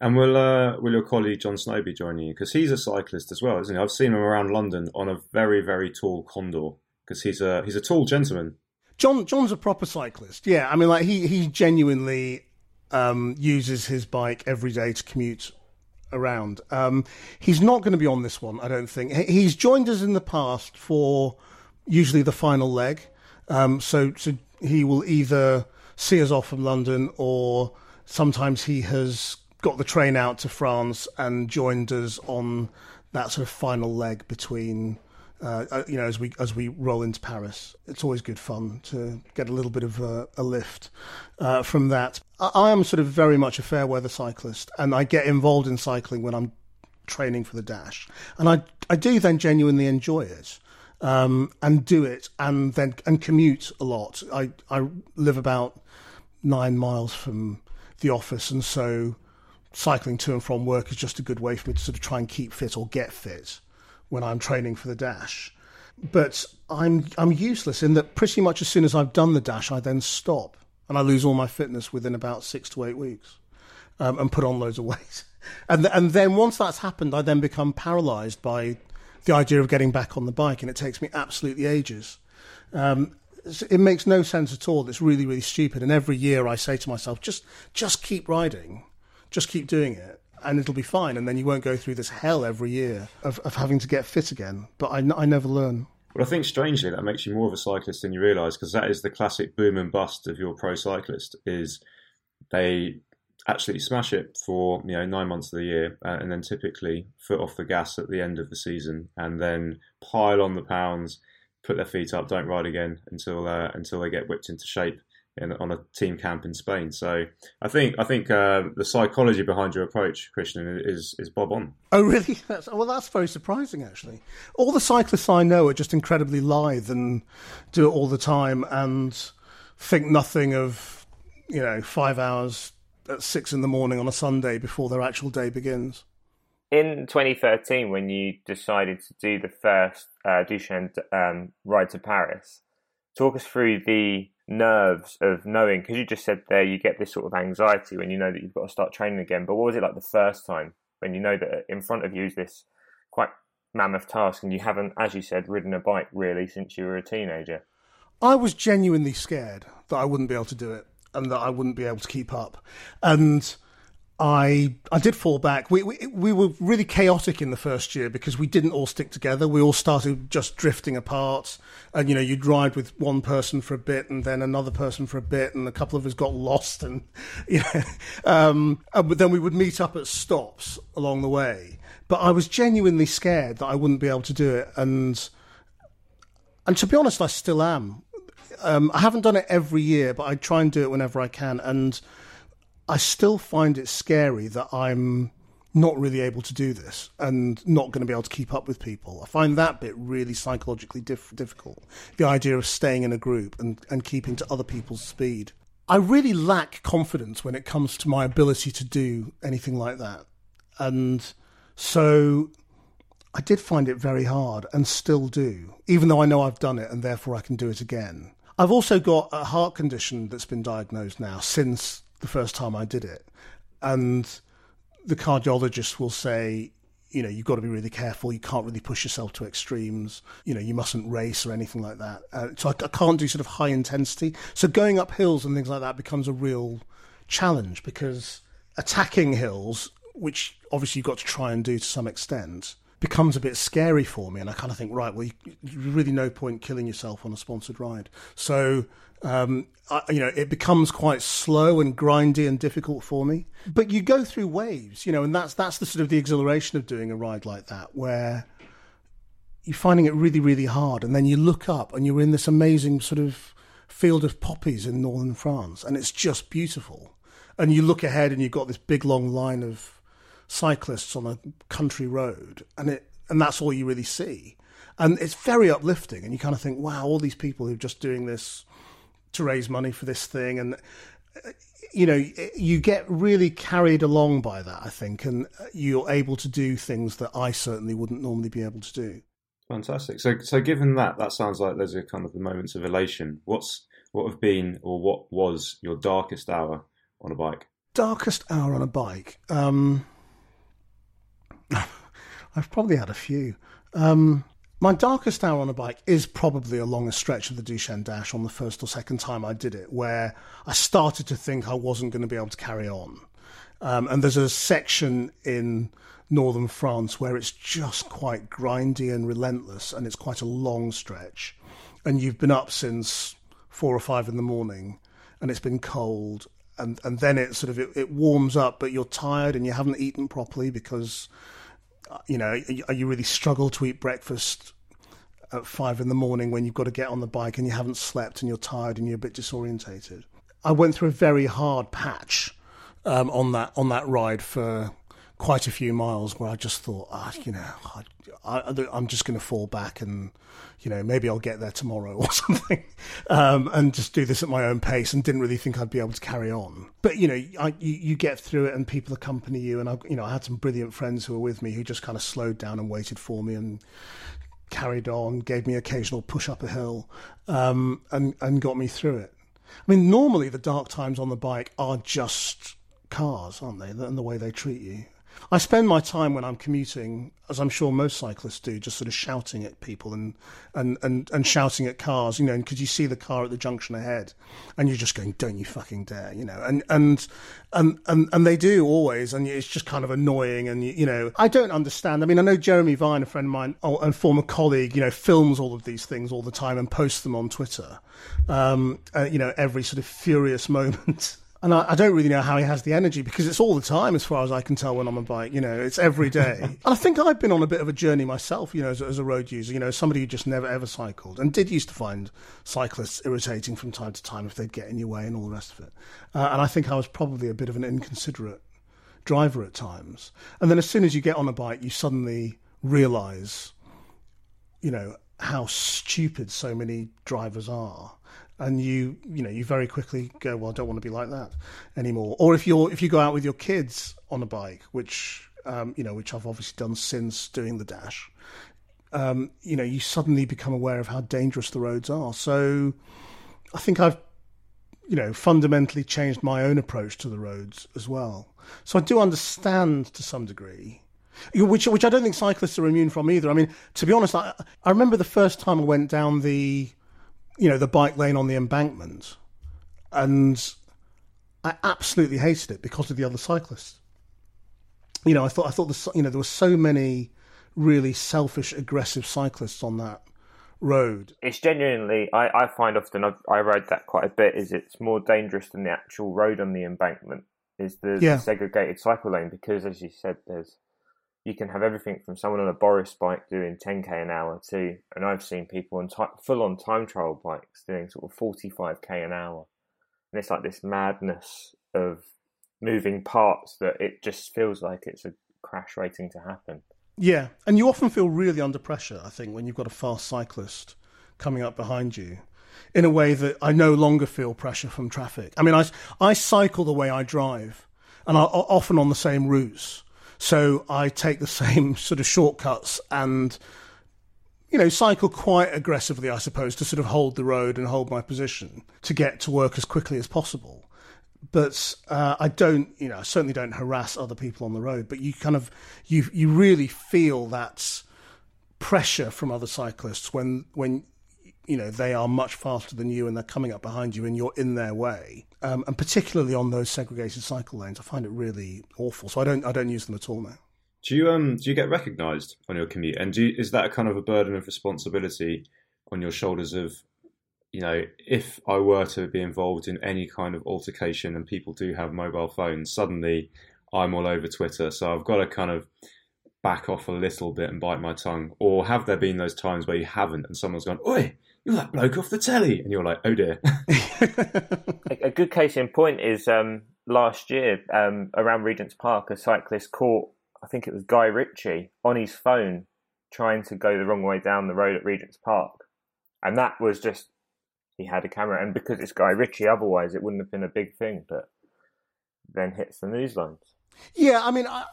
And will uh, will your colleague Jon Snow be joining you? Because he's a cyclist as well, isn't he? I've seen him around London on a very very tall Condor because he's a he's a tall gentleman.
Jon Jon's a proper cyclist. Yeah, I mean, like he he genuinely um, uses his bike every day to commute around. Um, he's not going to be on this one, I don't think. He's joined us in the past for usually the final leg. Um, so so he will either see us off from London or sometimes he has got the train out to France and joined us on that sort of final leg between. Uh, uh, you know, as we as we roll into Paris, it's always good fun to get a little bit of a, a lift uh, from that. I, I, am sort of very much a fair weather cyclist, and I get involved in cycling when I'm training for the dash, and I I do then genuinely enjoy it. Um, and do it, and then and commute a lot. I I live about nine miles from the office, and so cycling to and from work is just a good way for me to sort of try and keep fit or get fit when I'm training for the dash. But I'm I'm useless in that pretty much as soon as I've done the dash, I then stop and I lose all my fitness within about six to eight weeks, um, and put on loads of weight. And and then once that's happened, I then become paralysed by the idea of getting back on the bike, and it takes me absolutely ages. Um, it makes no sense at all. It's really really stupid. And every year I say to myself, just just keep riding just keep doing it and it'll be fine. And then you won't go through this hell every year of, of having to get fit again. But I, I never learn.
Well, I think strangely that makes you more of a cyclist than you realise because that is the classic boom and bust of your pro cyclist is they absolutely smash it for you know nine months of the year uh, and then typically foot off the gas at the end of the season and then pile on the pounds, put their feet up, don't ride again until uh, until they get whipped into shape in, on a team camp in Spain. So I think I think uh, the psychology behind your approach, Krishnan, is is bob on.
Oh, really? That's, well, that's very surprising, actually. All the cyclists I know are just incredibly lithe and do it all the time and think nothing of you know five hours at six in the morning on a Sunday before their actual day begins.
In 2013, when you decided to do the first uh, Duchenne um, ride to Paris, talk us through the nerves of knowing because you just said there you get this sort of anxiety when you know that you've got to start training again but what was it like the first time when you know that in front of you is this quite mammoth task and you haven't as you said ridden a bike really since you were a teenager
i was genuinely scared that i wouldn't be able to do it and that i wouldn't be able to keep up and I I did fall back. We, we we were really chaotic in the first year because we didn't all stick together. We all started just drifting apart, and you know you'd ride with one person for a bit, and then another person for a bit, and a couple of us got lost, and yeah, um, but then we would meet up at stops along the way. But I was genuinely scared that I wouldn't be able to do it, and and to be honest, I still am. Um, I haven't done it every year, but I try and do it whenever I can, and I still find it scary that I'm not really able to do this and not going to be able to keep up with people. I find that bit really psychologically diff- difficult. The idea of staying in a group and, and keeping to other people's speed. I really lack confidence when it comes to my ability to do anything like that. And so I did find it very hard and still do, even though I know I've done it and therefore I can do it again. I've also got a heart condition that's been diagnosed now since the first time I did it. And the cardiologist will say, you know, you've got to be really careful. You can't really push yourself to extremes. You know, you mustn't race or anything like that. Uh, so I, I can't do sort of high intensity. So going up hills and things like that becomes a real challenge because attacking hills, which obviously you've got to try and do to some extent, becomes a bit scary for me. And I kind of think, right, well, you, really no point killing yourself on a sponsored ride. So, um, I, you know, it becomes quite slow and grindy and difficult for me. But you go through waves, you know, and that's that's the sort of the exhilaration of doing a ride like that, where you're finding it really, really hard, and then you look up and you're in this amazing sort of field of poppies in northern France, and it's just beautiful. And you look ahead, and you've got this big long line of cyclists on a country road, and it and that's all you really see. And it's very uplifting, and you kind of think, wow, all these people who are just doing this to raise money for this thing, and you know, you get really carried along by that, I think, and you're able to do things that I certainly wouldn't normally be able to do.
Fantastic. So, so given that, that sounds like those are kind of the moments of elation. What's what have been or what was your darkest hour on a bike?
Darkest hour on a bike. Um, I've probably had a few. Um, my darkest hour on a bike is probably along a stretch of the Duchenne Dash on the first or second time I did it, where I started to think I wasn't going to be able to carry on. Um, and there's a section in northern France where it's just quite grindy and relentless, and it's quite a long stretch. And you've been up since four or five in the morning, and it's been cold, and and then it sort of it, it warms up, but you're tired and you haven't eaten properly because you know, you really struggle to eat breakfast at five in the morning when you've got to get on the bike and you haven't slept and you're tired and you're a bit disorientated. I went through a very hard patch um, on that on that ride for quite a few miles where I just thought, ah, you know, I, am just going to fall back and, you know, maybe I'll get there tomorrow or something, um, and just do this at my own pace. And didn't really think I'd be able to carry on. But you know, I, you, you, get through it, and people accompany you. And I, you know, I had some brilliant friends who were with me who just kind of slowed down and waited for me and carried on, gave me occasional push up a hill, um, and and got me through it. I mean, normally the dark times on the bike are just cars, aren't they? And the way they treat you. I spend my time when I'm commuting, as I'm sure most cyclists do, just sort of shouting at people and and and, and shouting at cars, you know, because you see the car at the junction ahead, and you're just going, "Don't you fucking dare!" you know, and and and and, and they do always, and it's just kind of annoying, and you, know, I don't understand. I mean, I know Jeremy Vine, a friend of mine, oh, and former colleague, you know, films all of these things all the time and posts them on Twitter, um, uh, you know, every sort of furious moment. And I, I, don't really know how he has the energy because it's all the time, as far as I can tell, when I'm on a bike. You know, it's every day. and I think I've been on a bit of a journey myself, you know, as, as, a road user, you know, somebody who just never ever cycled and did used to find cyclists irritating from time to time if they'd get in your way and all the rest of it. Uh, and I think I was probably a bit of an inconsiderate driver at times. And then as soon as you get on a bike, you suddenly realize, you know, how stupid so many drivers are and you you know you very quickly go well I don't want to be like that anymore. Or if you're if you go out with your kids on a bike which um, you know which I've obviously done since doing the dash um, you know you suddenly become aware of how dangerous the roads are. So I think I've you know fundamentally changed my own approach to the roads as well. So I do understand to some degree which which I don't think cyclists are immune from either. I mean to be honest I I remember the first time I went down the you know, the bike lane on the embankment. And I absolutely hated it because of the other cyclists. you know, I thought I thought the, you know there were so many really selfish, aggressive cyclists on that road.
It's genuinely, I, I find often, I've, I rode that quite a bit, is it's more dangerous than the actual road on the embankment, is the,
Yeah.
the segregated cycle lane, because as you said, there's, you can have everything from someone on a Boris bike doing 10k an hour to, and I've seen people on ti full on time trial bikes doing sort of 45k an hour. And it's like this madness of moving parts that it just feels like it's a crash waiting to happen.
Yeah, and you often feel really under pressure. I think when you've got a fast cyclist coming up behind you, in a way that I no longer feel pressure from traffic. I mean, I I cycle the way I drive, and I often on the same routes, so I take the same sort of shortcuts and. You know, cycle quite aggressively, I suppose, to sort of hold the road and hold my position to get to work as quickly as possible but uh, I don't, you know, I certainly don't harass other people on the road. But you kind of, you you really feel that pressure from other cyclists when when you know they are much faster than you and they're coming up behind you and you're in their way. Um, and particularly on those segregated cycle lanes, I find it really awful. So I don't I don't use them at all now.
Do you um do you get recognised on your commute, and do you, is that a kind of a burden of responsibility on your shoulders of you know, if I were to be involved in any kind of altercation and people do have mobile phones, suddenly I'm all over Twitter. So I've got to kind of back off a little bit and bite my tongue. Or have there been those times where you haven't and someone's gone, Oi, you're that bloke off the telly? And you're like, oh dear.
a, a good case in point is um, last year um, around Regent's Park, a cyclist caught, I think it was Guy Ritchie, on his phone trying to go the wrong way down the road at Regent's Park. And that was just he had a camera, and because it's Guy Ritchie, otherwise it wouldn't have been a big thing. But then hits the news lines.
Yeah, I mean, I,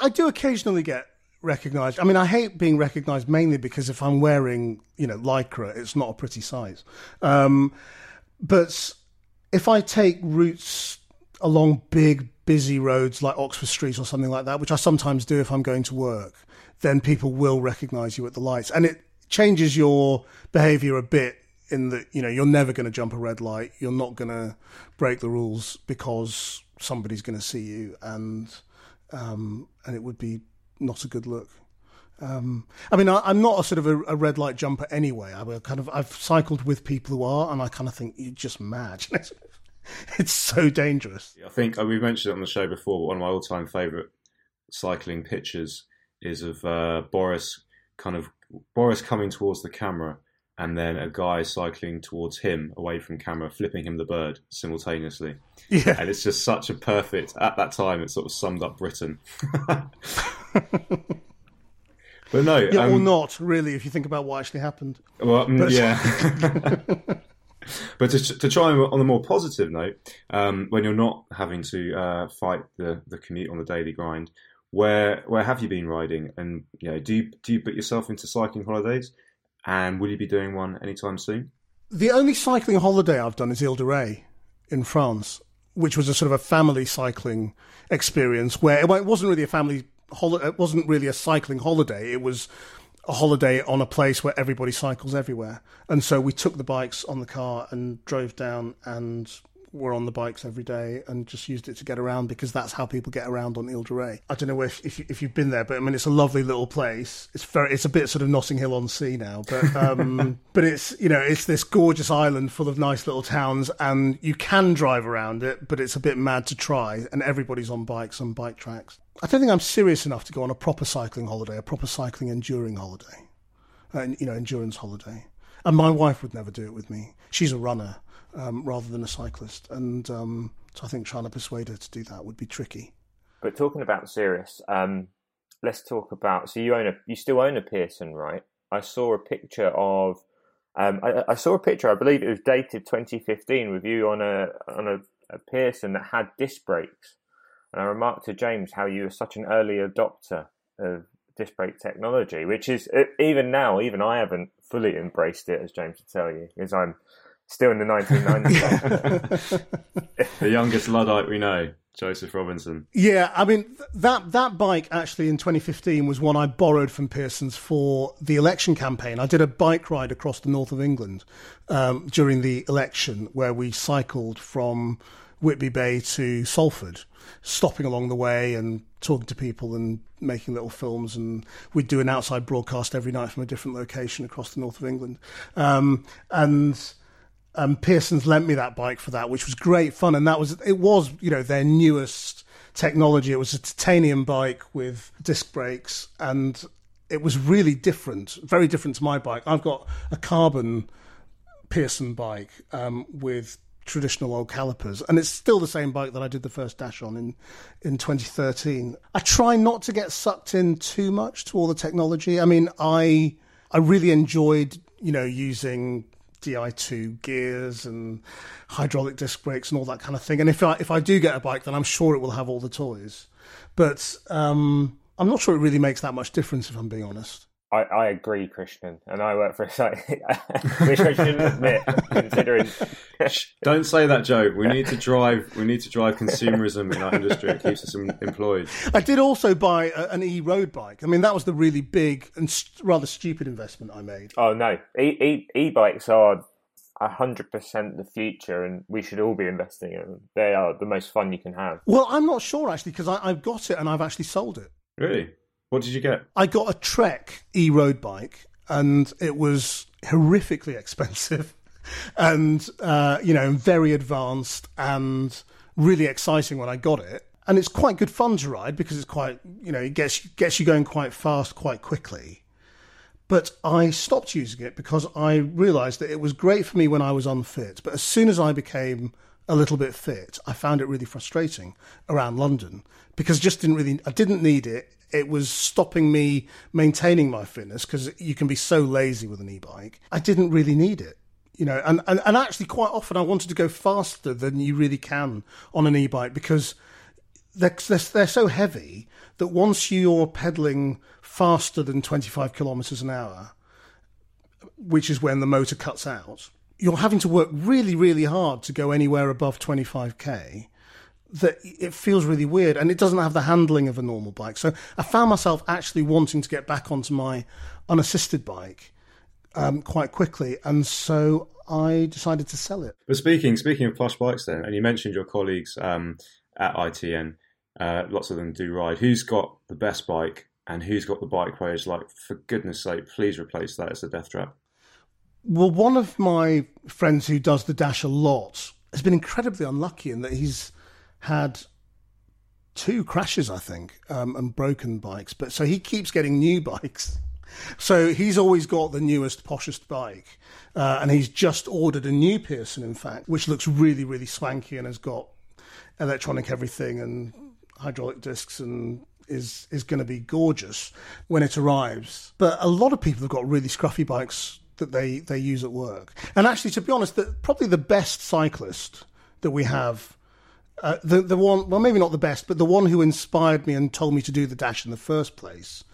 I do occasionally get recognised. I mean, I hate being recognised mainly because if I'm wearing, you know, lycra, it's not a pretty size. Um, but if I take routes along big, busy roads like Oxford Street or something like that, which I sometimes do if I'm going to work, then people will recognise you at the lights, and it changes your behaviour a bit in that you know you're never going to jump a red light you're not going to break the rules because somebody's going to see you and um, and it would be not a good look um, I mean, I, am not a sort of a, a, red light jumper anyway. I kind of I've cycled with people who are, and I kind of think you're just mad. it's so dangerous.
I think uh, we mentioned it on the show before. But one of my all-time favourite cycling pictures is of uh, Boris, kind of Boris coming towards the camera and then a guy cycling towards him away from camera, flipping him the bird simultaneously.
Yeah.
And it's just such a perfect, at that time, it sort of summed up Britain. but no.
Yeah,
um,
or not, really, if you think about what actually happened.
Well, mm,
But-
yeah. but to, to try on a more positive note, um, when you're not having to uh, fight the, the commute on the daily grind, where where have you been riding? And you know, do you do you put yourself into cycling holidays? And will you be doing one anytime soon?
The only cycling holiday I've done is Ile de Ré in France, which was a sort of a family cycling experience where it wasn't really a family holiday. It wasn't really a cycling holiday. It was a holiday on a place where everybody cycles everywhere. And so we took the bikes on the car and drove down and were on the bikes every day and just used it to get around because that's how people get around on Ile de Ré. I don't know if if, if you've been there, but I mean it's a lovely little place. It's very it's a bit sort of Notting Hill on Sea now, but um, but it's you know it's this gorgeous island full of nice little towns and you can drive around it, but it's a bit mad to try and everybody's on bikes on bike tracks. I don't think I'm serious enough to go on a proper cycling holiday, a proper cycling enduring holiday, and you know endurance holiday. And my wife would never do it with me. She's a runner um, rather than a cyclist, and um, so I think trying to persuade her to do that would be tricky.
But talking about serious, um, let's talk about. So you own a, you still own a Pearson, right? I saw a picture of. Um, I, I saw a picture. I believe it was dated 2015 with you on a on a, a Pearson that had disc brakes, and I remarked to James how you were such an early adopter of disc brake technology, which is even now, even I haven't fully embraced it, as James would tell you, because I'm still in the 1990s.
The youngest Luddite we know, Joseph Robinson.
Yeah, I mean th- that that bike actually in 2015 was one I borrowed from Pearson's for the election campaign. I did a bike ride across the north of England um, during the election, where we cycled from Whitley Bay to Salford, stopping along the way and talking to people and making little films. And we'd do an outside broadcast every night from a different location across the north of England. Um, and um, Pearson's lent me that bike for that, which was great fun. And that was it was you know their newest technology. It was a titanium bike with disc brakes, and it was really different, very different to my bike. I've got a carbon Pearson bike um, with traditional old calipers, and it's still the same bike that I did the first dash on in in 2013. I try not to get sucked in too much to all the technology. I mean, I I really enjoyed you know using Di2 gears and hydraulic disc brakes and all that kind of thing. And if I if I do get a bike, then I'm sure it will have all the toys. But um, I'm not sure it really makes that much difference if I'm being honest.
I, I agree, Krishnan, and I work for a site which I shouldn't admit, considering.
Don't say that, Joe. We need to drive. We need to drive consumerism in our industry. It keeps us employed.
I did also buy a, an e road bike. I mean, that was the really big and st- rather stupid investment I made.
Oh no, e e bikes are hundred percent the future, and we should all be investing in them. They are the most fun you can have.
Well, I'm not sure actually because I've got it and I've actually sold it.
Really? What did you get?
I got a Trek e road bike, and it was horrifically expensive, and uh, you know, very advanced and really exciting when I got it. And it's quite good fun to ride because it's quite, you know, it gets gets you going quite fast, quite quickly. But I stopped using it because I realised that it was great for me when I was unfit. But as soon as I became a little bit fit, I found it really frustrating around London because just didn't really I didn't need it it was stopping me maintaining my fitness because you can be so lazy with an e-bike. I didn't really need it. You know, and, and, and actually quite often I wanted to go faster than you really can on an e-bike because they're, they're, they're so heavy that once you're pedaling faster than 25 kilometers an hour, which is when the motor cuts out, you're having to work really, really hard to go anywhere above 25k that it feels really weird and it doesn't have the handling of a normal bike. So I found myself actually wanting to get back onto my unassisted bike um, quite quickly, and so I decided to sell it.
But speaking speaking of plush bikes, then, and you mentioned your colleagues um, at ITN, uh, lots of them do ride. Who's got the best bike, and who's got the bike where it's like, for goodness sake, please replace that as a death trap?
Well, one of my friends who does the dash a lot has been incredibly unlucky in that he's had two crashes, I think, um, and broken bikes. But so he keeps getting new bikes. So he's always got the newest, poshest bike, uh, and he's just ordered a new Pearson, in fact, which looks really, really swanky and has got electronic everything and hydraulic discs and is is going to be gorgeous when it arrives. But a lot of people have got really scruffy bikes that they they use at work. And actually, to be honest, the, probably the best cyclist that we have uh, the the one, well, maybe not the best, but the one who inspired me and told me to do the dash in the first place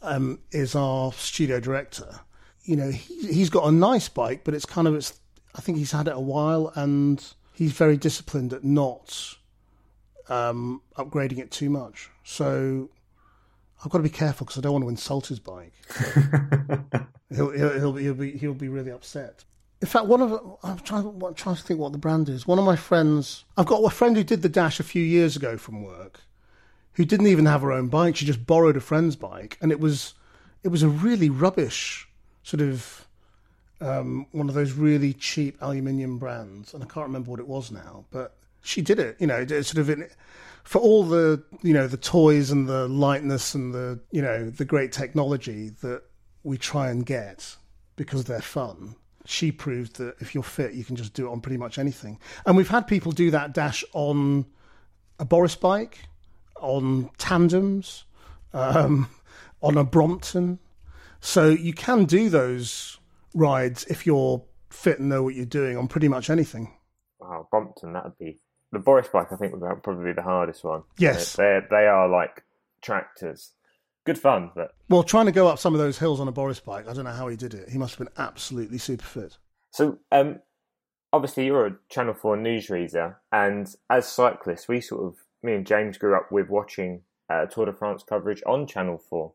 um, is our studio director. You know, he, he's got a nice bike, but it's kind of it's. I think he's had it a while, and he's very disciplined at not um, upgrading it too much. So I've got to be careful because I don't want to insult his bike. he'll, he'll, he'll, be, he'll be he'll be really upset. In fact, one of I'm trying, I'm trying to think what the brand is. One of my friends, I've got a friend who did the dash a few years ago from work, who didn't even have her own bike. She just borrowed a friend's bike, and it was it was a really rubbish sort of um, one of those really cheap aluminium brands, and I can't remember what it was now. But she did it, you know, sort of in, for all the you know the toys and the lightness and the you know the great technology that we try and get because they're fun she proved that if you're fit, you can just do it on pretty much anything. And we've had people do that dash on a Boris bike, on tandems, um, on a Brompton. So you can do those rides if you're fit and know what you're doing on pretty much anything.
Wow, Brompton, that would be the Boris bike. I think would probably be the hardest one.
Yes,
they they are like tractors good fun. But
well, trying to go up some of those hills on a Boris bike, I don't know how he did it. He must have been absolutely super fit.
So, um, obviously, you're a Channel Four newsreader, and as cyclists, we sort of me and James grew up with watching uh, Tour de France coverage on Channel Four.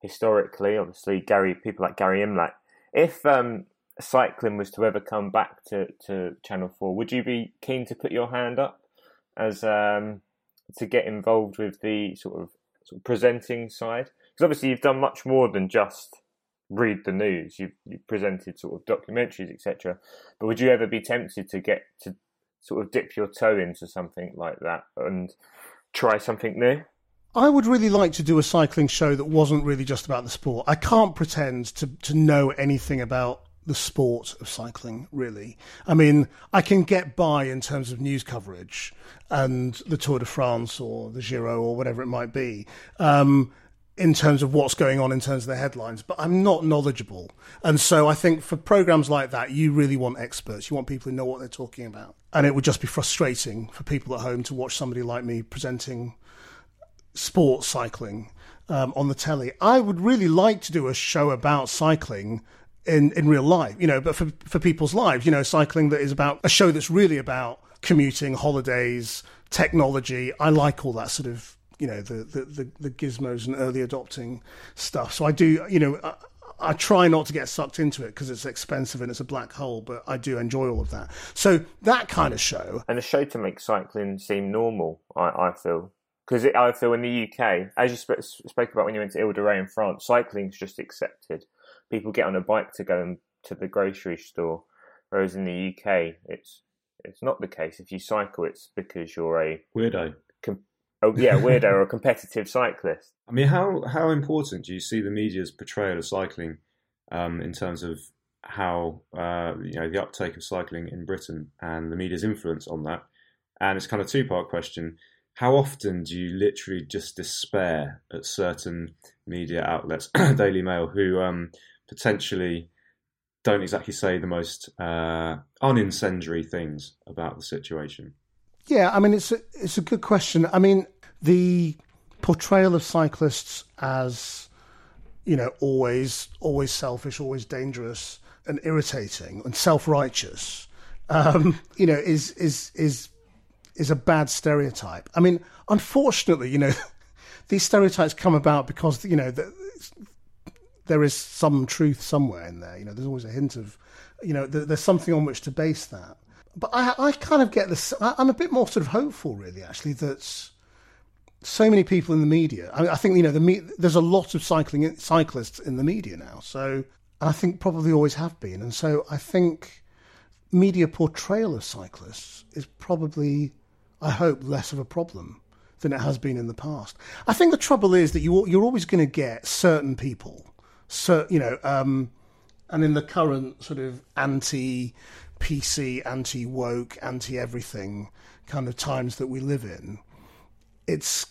Historically, obviously, Gary people like Gary Imlach. If um, cycling was to ever come back to, to Channel Four, would you be keen to put your hand up as um, to get involved with the sort of, sort of presenting side? Because obviously you've done much more than just read the news. You've, you've presented sort of documentaries, etc. But would you ever be tempted to get to sort of dip your toe into something like that and try something new?
I would really like to do a cycling show that wasn't really just about the sport. I can't pretend to, to know anything about the sport of cycling, really. I mean, I can get by in terms of news coverage and the Tour de France or the Giro or whatever it might be. Um, in terms of what's going on in terms of the headlines, but I'm not knowledgeable. And so I think for programs like that, you really want experts. You want people who know what they're talking about. And it would just be frustrating for people at home to watch somebody like me presenting sports cycling um, on the telly. I would really like to do a show about cycling in, in real life, you know, but for, for people's lives, you know, cycling that is about a show that's really about commuting, holidays, technology. I like all that sort of, you know, the, the, the, the gizmos and early adopting stuff. So I do, you know, I, I try not to get sucked into it because it's expensive and it's a black hole, but I do enjoy all of that. So that kind of show.
And a show to make cycling seem normal, I, I feel. Because I feel in the UK, as you sp- spoke about when you went to Ile de Ré in France, cycling's just accepted people get on a bike to go to the grocery store, whereas in the UK, it's it's not the case. If you cycle, it's because you're a
weirdo.
Com- oh yeah, weirdo or a competitive cyclist.
I mean, how how important do you see the media's portrayal of cycling um, in terms of how uh, you know the uptake of cycling in Britain and the media's influence on that? And it's kind of two part question. How often do you literally just despair at certain media outlets, Daily Mail, who um, potentially don't exactly say the most uh, unincendiary things about the situation.
Yeah, I mean it's a, it's a good question. I mean the portrayal of cyclists as you know always always selfish, always dangerous and irritating and self-righteous, um, you know, is is is is a bad stereotype. I mean, unfortunately, you know, these stereotypes come about because you know the, there is some truth somewhere in there. You know, there's always a hint of, you know, there's something on which to base that. But I, I kind of get this. I'm a bit more sort of hopeful, really, actually, that so many people in the media. I, mean, I think you know, the there's a lot of cycling cyclists in the media now. So I think probably always have been, and so I think media portrayal of cyclists is probably, I hope, less of a problem than it has been in the past. I think the trouble is that you you're always going to get certain people so you know, um, and in the current sort of anti PC, anti woke, anti everything kind of times that we live in, it's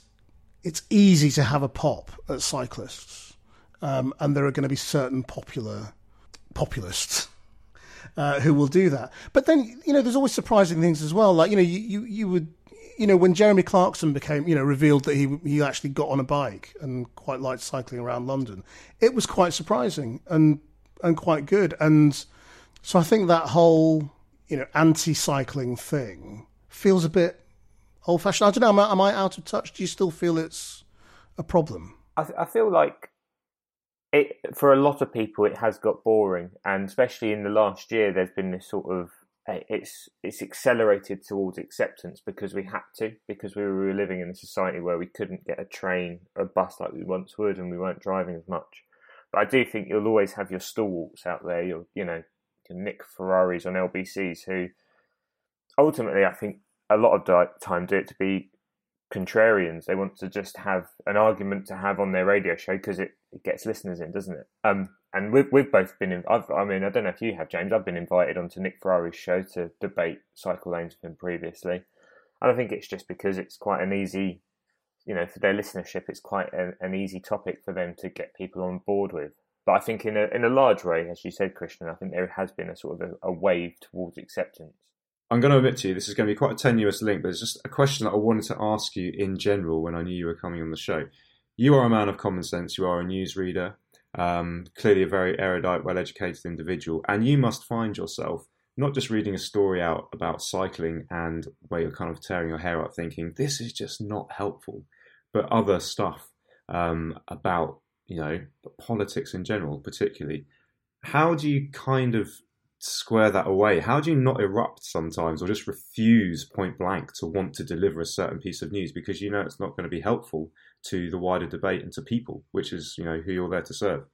it's easy to have a pop at cyclists, um, and there are going to be certain popular populists. Uh, who will do that? But then, you know, there's always surprising things as well. Like, you know, you, you, you would you know, when Jeremy Clarkson became, you know, revealed that he he actually got on a bike and quite liked cycling around London, it was quite surprising and and quite good. And so I think that whole, you know, anti-cycling thing feels a bit old-fashioned. I don't know. Am I, am I out of touch? Do you still feel it's a problem?
I, I feel like it for a lot of people it has got boring, and especially in the last year, there's been this sort of it's it's accelerated towards acceptance because we had to because we were living in a society where we couldn't get a train or a bus like we once would and we weren't driving as much. But i do think you'll always have your stalwarts out there your you know your nick ferraris on lbcs who ultimately i think a lot of time do it to be contrarians. They want to just have an argument to have on their radio show because it, it gets listeners in doesn't it? Um and we've we've both been. In, I've, I mean, I don't know if you have, James. I've been invited onto Nick Ferrari's show to debate cycle lanes with him previously, and I think it's just because it's quite an easy, you know, for their listenership, it's quite an, an easy topic for them to get people on board with. But I think in a in a large way, as you said, Krishnan, I think there has been a sort of a, a wave towards acceptance.
I'm going to admit to you, this is going to be quite a tenuous link, but it's just a question that I wanted to ask you in general when I knew you were coming on the show. You are a man of common sense. You are a newsreader um, clearly a very erudite, well educated individual. And you must find yourself not just reading a story out about cycling and where you're kind of tearing your hair out thinking, this is just not helpful, but other stuff um, about, you know, politics in general, particularly. How do you kind of square that away? How do you not erupt sometimes or just refuse point blank to want to deliver a certain piece of news because you know it's not going to be helpful to the wider debate and to people, which is, you know, who you're there to serve?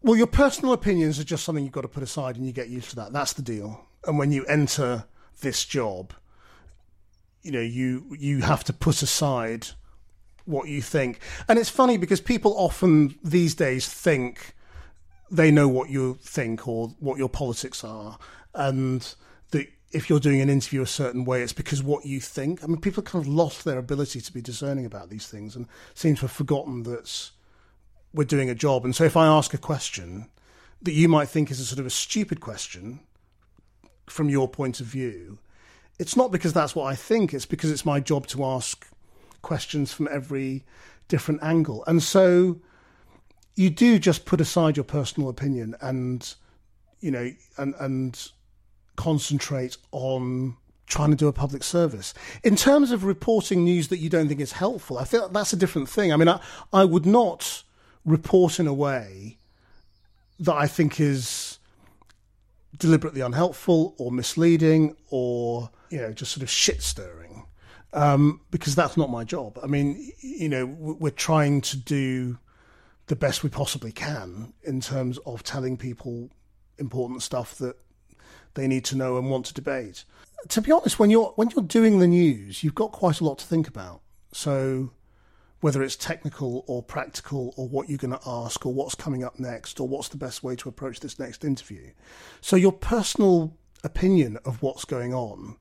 Well, your personal opinions are just something you've got to put aside and you get used to that. That's the deal. And when you enter this job, you know, you you have to put aside what you think. And it's funny because people often these days think they know what you think or what your politics are, and that if you're doing an interview a certain way, it's because what you think. I mean, people have kind of lost their ability to be discerning about these things and seem to have forgotten that we're doing a job. And so, if I ask a question that you might think is a sort of a stupid question from your point of view, it's not because that's what I think. It's because it's my job to ask questions from every different angle. And so you do just put aside your personal opinion and you know and and concentrate on trying to do a public service. In terms of reporting news that you don't think is helpful, I feel that's a different thing. I mean, I, I would not report in a way that I think is deliberately unhelpful or misleading or, you know, just sort of shit stirring. Um, because that's not my job. I mean, you know, we're trying to do the best we possibly can in terms of telling people important stuff that they need to know and want to debate. To be honest, when you're when you're doing the news, you've got quite a lot to think about. So whether it's technical or practical or what you're going to ask or what's coming up next or what's the best way to approach this next interview. So your personal opinion of what's going on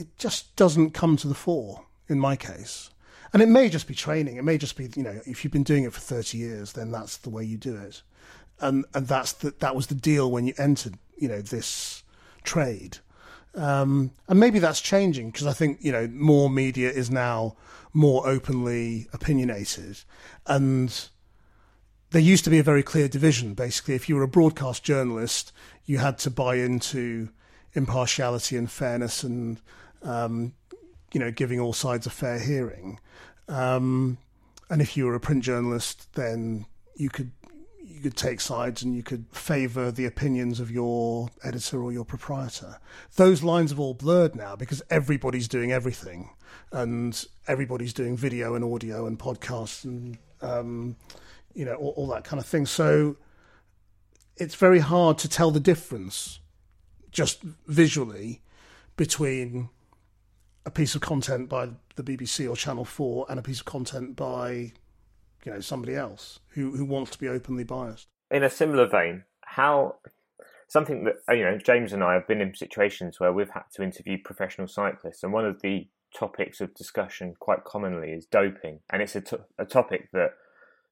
it just doesn't come to the fore in my case. And it may just be training. It may just be, you know, if you've been doing it for 30 years, then that's the way you do it. And, and that's the, that was the deal when you entered, you know, this trade. Um, and maybe that's changing because I think, you know, more media is now more openly opinionated. And there used to be a very clear division. Basically, if you were a broadcast journalist, you had to buy into impartiality and fairness and um, you know, giving all sides a fair hearing. Um, and if you were a print journalist, then you could you could take sides and you could favour the opinions of your editor or your proprietor. Those lines have all blurred now because everybody's doing everything, and everybody's doing video and audio and podcasts and um, you know all, all that kind of thing. So it's very hard to tell the difference just visually between a piece of content by the BBC or Channel Four and a piece of content by you know somebody else who who wants to be openly biased.
In a similar vein, how something that uh, you know James and I have been in situations where we've had to interview professional cyclists, and one of the topics of discussion quite commonly is doping, and it's a a topic that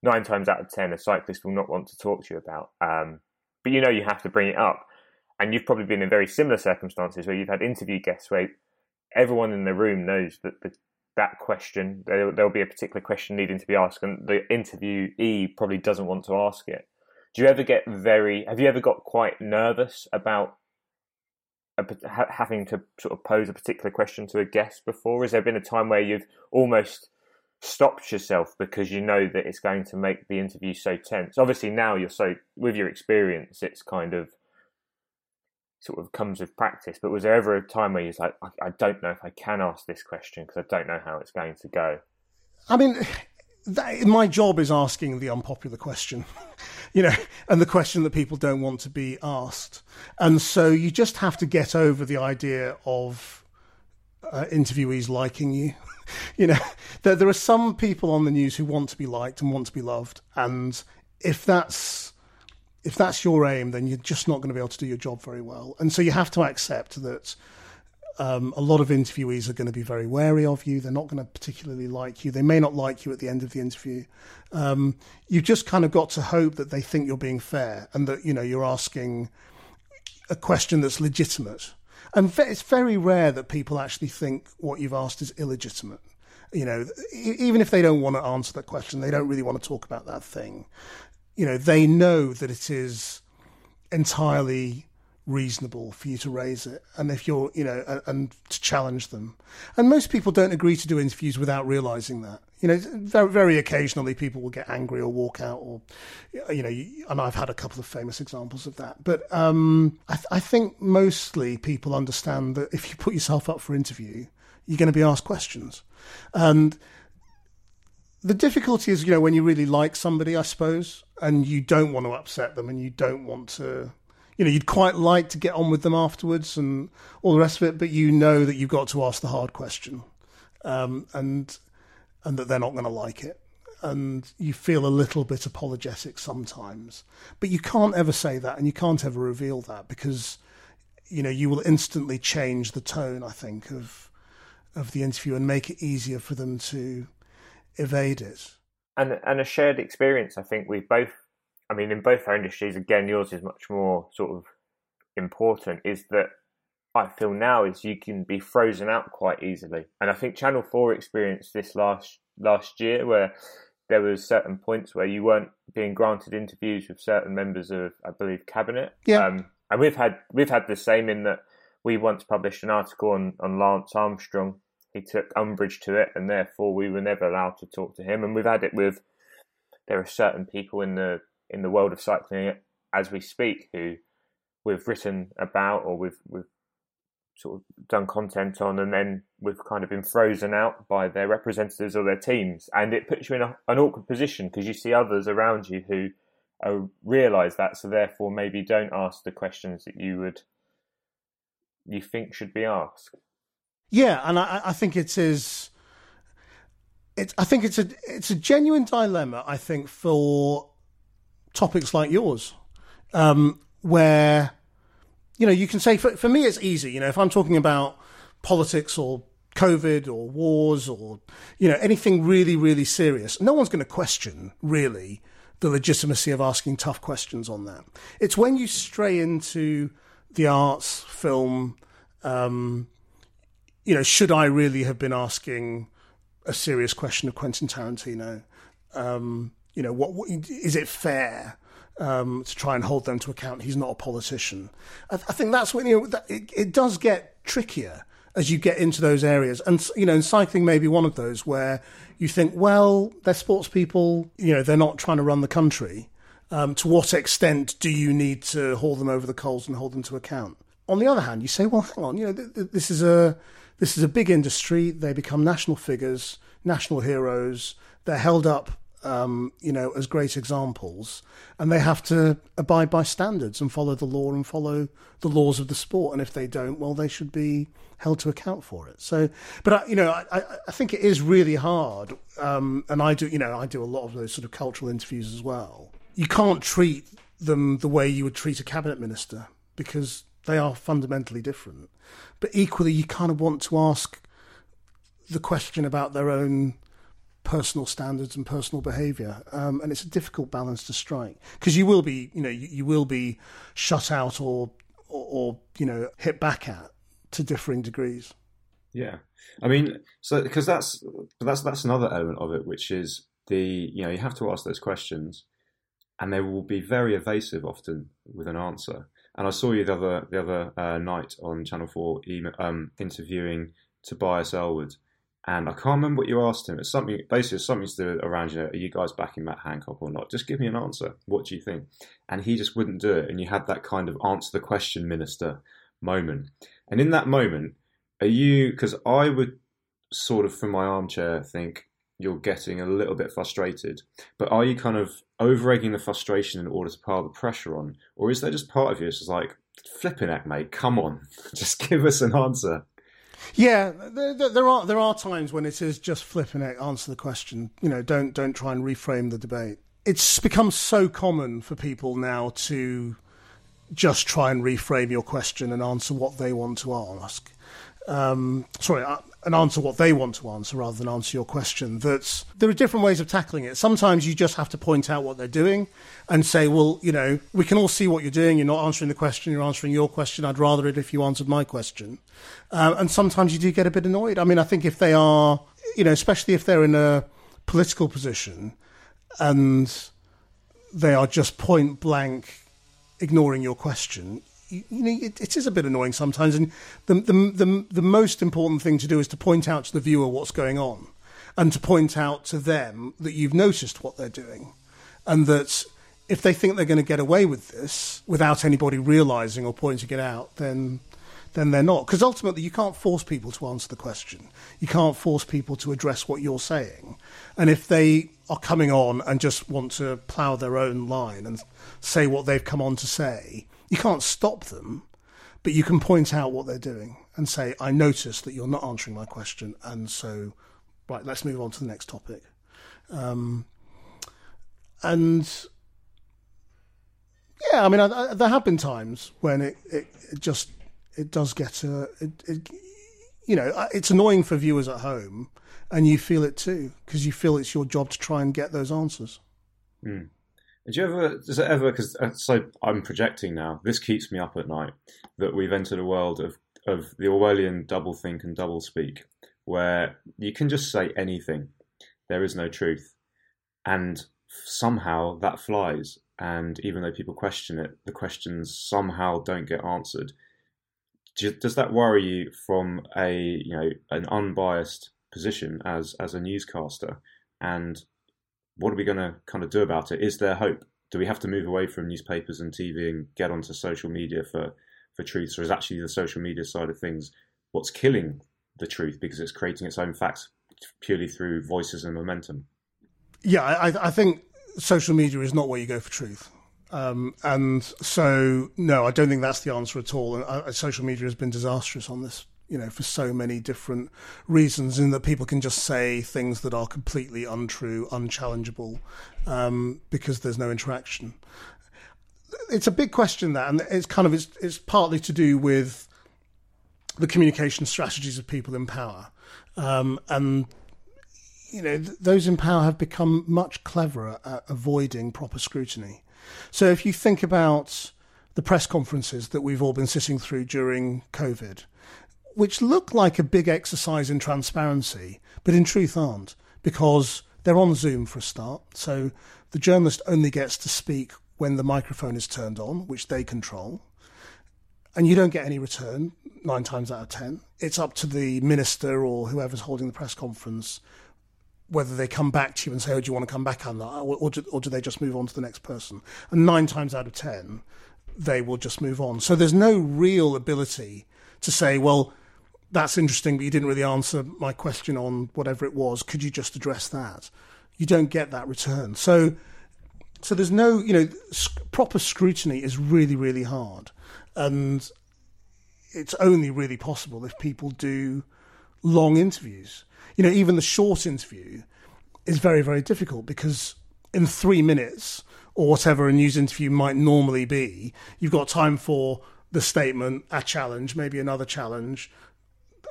nine times out of ten a cyclist will not want to talk to you about. Um, but you know you have to bring it up, and you've probably been in very similar circumstances where you've had interview guests where everyone in the room knows that the, that question there, there'll be a particular question needing to be asked, and the interviewee probably doesn't want to ask it. Do you ever get very? Have you ever got quite nervous about a, having to sort of pose a particular question to a guest before? Has there been a time where you've almost stopped yourself because you know that it's going to make the interview so tense? Obviously, now you're so with your experience, it's kind of sort of comes with practice. But was there ever a time where you was like, I, I don't know if I can ask this question because I don't know how it's going to go?
I mean, that, my job is asking the unpopular question, you know, and the question that people don't want to be asked. And so you just have to get over the idea of uh, interviewees liking you. you know, there, there are some people on the news who want to be liked and want to be loved. And if that's if that's your aim, then you're just not going to be able to do your job very well. And so you have to accept that um, a lot of interviewees are going to be very wary of you. They're not going to particularly like you. They may not like you at the end of the interview. Um, you've just kind of got to hope that they think you're being fair and that you know you're asking a question that's legitimate. And it's very rare that people actually think what you've asked is illegitimate. You know, even if they don't want to answer that question, they don't really want to talk about that thing you know, they know that it is entirely reasonable for you to raise it. And if you're you know and, and, to challenge them. And most people don't agree to do interviews without realizing that. You know, very, very occasionally people will get angry or walk out, or you know, and I've had a couple of famous examples of that. But um, I, th- I think mostly people understand that if you put yourself up for interview, you're going to be asked questions, and the difficulty is, you know, when you really like somebody, I suppose, and you don't want to upset them, and you don't want to you know, you'd quite like to get on with them afterwards and all the rest of it, but you know that you've got to ask the hard question, um, and and that they're not going to like it, and you feel a little bit apologetic sometimes, but you can't ever say that, and you can't ever reveal that because, you know, you will instantly change the tone. I think of of the interview and make it easier for them to evade it.
And and a shared experience. I think we both I mean, in both our industries, again, yours is much more sort of important, is that I feel now is you can be frozen out quite easily. And I think Channel 4 experienced this last last year where there was certain points where you weren't being granted interviews with certain members of, I believe, cabinet.
Yeah.
Um, and we've had we've had the same in that we once published an article on, on Lance Armstrong. He took umbrage to it, and therefore we were never allowed to talk to him. And we've had it with there are certain people in the in the world of cycling as we speak who we've written about or we've we've sort of done content on and then we've kind of been frozen out by their representatives or their teams and it puts you in a, an awkward position because you see others around you who realize that so therefore maybe don't ask the questions that you would you think should be asked
yeah and i, I think it is it, I think it's a it's a genuine dilemma. I think for topics like yours, um, where you know you can say for, for me it's easy. You know, if I'm talking about politics or COVID or wars or you know anything really really serious, no one's going to question really the legitimacy of asking tough questions on that. It's when you stray into the arts, film. Um, you know, should I really have been asking a serious question of Quentin Tarantino? Um, you know, what, what is it fair um, to try and hold them to account? He's not a politician. I, I think that's when you know that, it, it does get trickier as you get into those areas. And you know, and cycling may be one of those where you think, well, they're sports people. You know, they're not trying to run the country. Um, to what extent do you need to haul them over the coals and hold them to account? On the other hand, you say, well, hang on, you know, th- th- this is a this is a big industry. They become national figures, national heroes. They're held up um, you know, as great examples, and they have to abide by standards and follow the law and follow the laws of the sport. And if they don't, well, they should be held to account for it. So, but I, you know, I, I think it is really hard, um, and I do, you know, I do a lot of those sort of cultural interviews as well. You can't treat them the way you would treat a cabinet minister because they are fundamentally different. But equally, you kind of want to ask the question about their own personal standards and personal behaviour, um, and it's a difficult balance to strike because you will be, you know, you, you will be shut out or, or, or you know hit back at to differing degrees.
Yeah, I mean, so because that's that's that's another element of it, which is the you know you have to ask those questions, and they will be very evasive often with an answer. And I saw you the other the other uh, night on Channel Four email, um, interviewing Tobias Ellwood, and I can't remember what you asked him. It's something basically something to do around you know, are you guys backing Matt Hancock or not? Just give me an answer. What do you think? And he just wouldn't do it. And you had that kind of answer the question minister moment. And in that moment, are you because I would sort of from my armchair think you're getting a little bit frustrated. But are you kind of over egging the frustration in order to pile the pressure on? Or is there just part of you that's like, flipping it, mate, come on, just give us an answer?
Yeah, there, there, are there are times when it is just flipping it, answer the question. You know, don't don't try and reframe the debate. It's become so common for people now to just try and reframe your question and answer what they want to ask. Um, sorry, and answer what they want to answer rather than answer your question. That there are different ways of tackling it. Sometimes you just have to point out what they're doing and say, well, you know, we can all see what you're doing. You're not answering the question, you're answering your question. I'd rather it if you answered my question. Uh, and sometimes you do get a bit annoyed. I mean, I think if they are, you know, especially if they're in a political position and they are just point blank ignoring your question, you, know, it, it is a bit annoying sometimes. And the, the, the, the most important thing to do is to point out to the viewer what's going on. and to point out to them that you've noticed what they're doing and that if they think they're going to get away with this without anybody realizing or pointing it out, then then they're not. Because ultimately, you can't force people to answer the question. You can't force people to address what you're saying. And if they are coming on and just want to plough their own line and say what they've come on to say, you can't stop them, but you can point out what they're doing and say, I notice that you're not answering my question. And so, right, let's move on to the next topic. Um, and yeah, I mean, I, I, there have been times when it, it, it just it does get a it, it, you know it's annoying for viewers at home, and you feel it too because you feel it's your job to try and get those answers.
Mm. Do you ever does it ever because uh, so I'm projecting now. This keeps me up at night that we've entered a world of of the Orwellian double think and double speak, where you can just say anything. There is no truth, and somehow that flies and even though people question it, the questions somehow don't get answered. Does that worry you from a you know an unbiased position as as a newscaster? And what are we going to kind of do about it? Is there hope? Do we have to move away from newspapers and TV and get onto social media for for truths, or is actually the social media side of things what's killing the truth because it's creating its own facts purely through voices and momentum?
Yeah, I, I think social media is not where you go for truth. Um, and so, no, I don't think that's the answer at all. And uh, social media has been disastrous on this, you know, for so many different reasons, in that people can just say things that are completely untrue, unchallengeable, um, because there's no interaction. It's a big question that, and it's kind of it's, it's partly to do with the communication strategies of people in power, um, and you know, th- those in power have become much cleverer at avoiding proper scrutiny. So if you think about the press conferences that we've all been sitting through during COVID, which look like a big exercise in transparency, but in truth aren't, because they're on Zoom for a start. So the journalist only gets to speak when the microphone is turned on, which they control. And you don't get any return nine times out of ten. It's up to the minister or whoever's holding the press conference whether they come back to you and say, "Oh, do you want to come back on that?" Or, or, do, or do they just move on to the next person? And nine times out of ten, they will just move on. So there's no real ability to say, "Well, that's interesting, but you didn't really answer my question on whatever it was. Could you just address that?" You don't get that return. So, so there's no, you know, sc- proper scrutiny is really, really hard, and it's only really possible if people do long interviews you know, even the short interview is very, very difficult because in three minutes or whatever a news interview might normally be, you've got time for the statement, a challenge, maybe another challenge,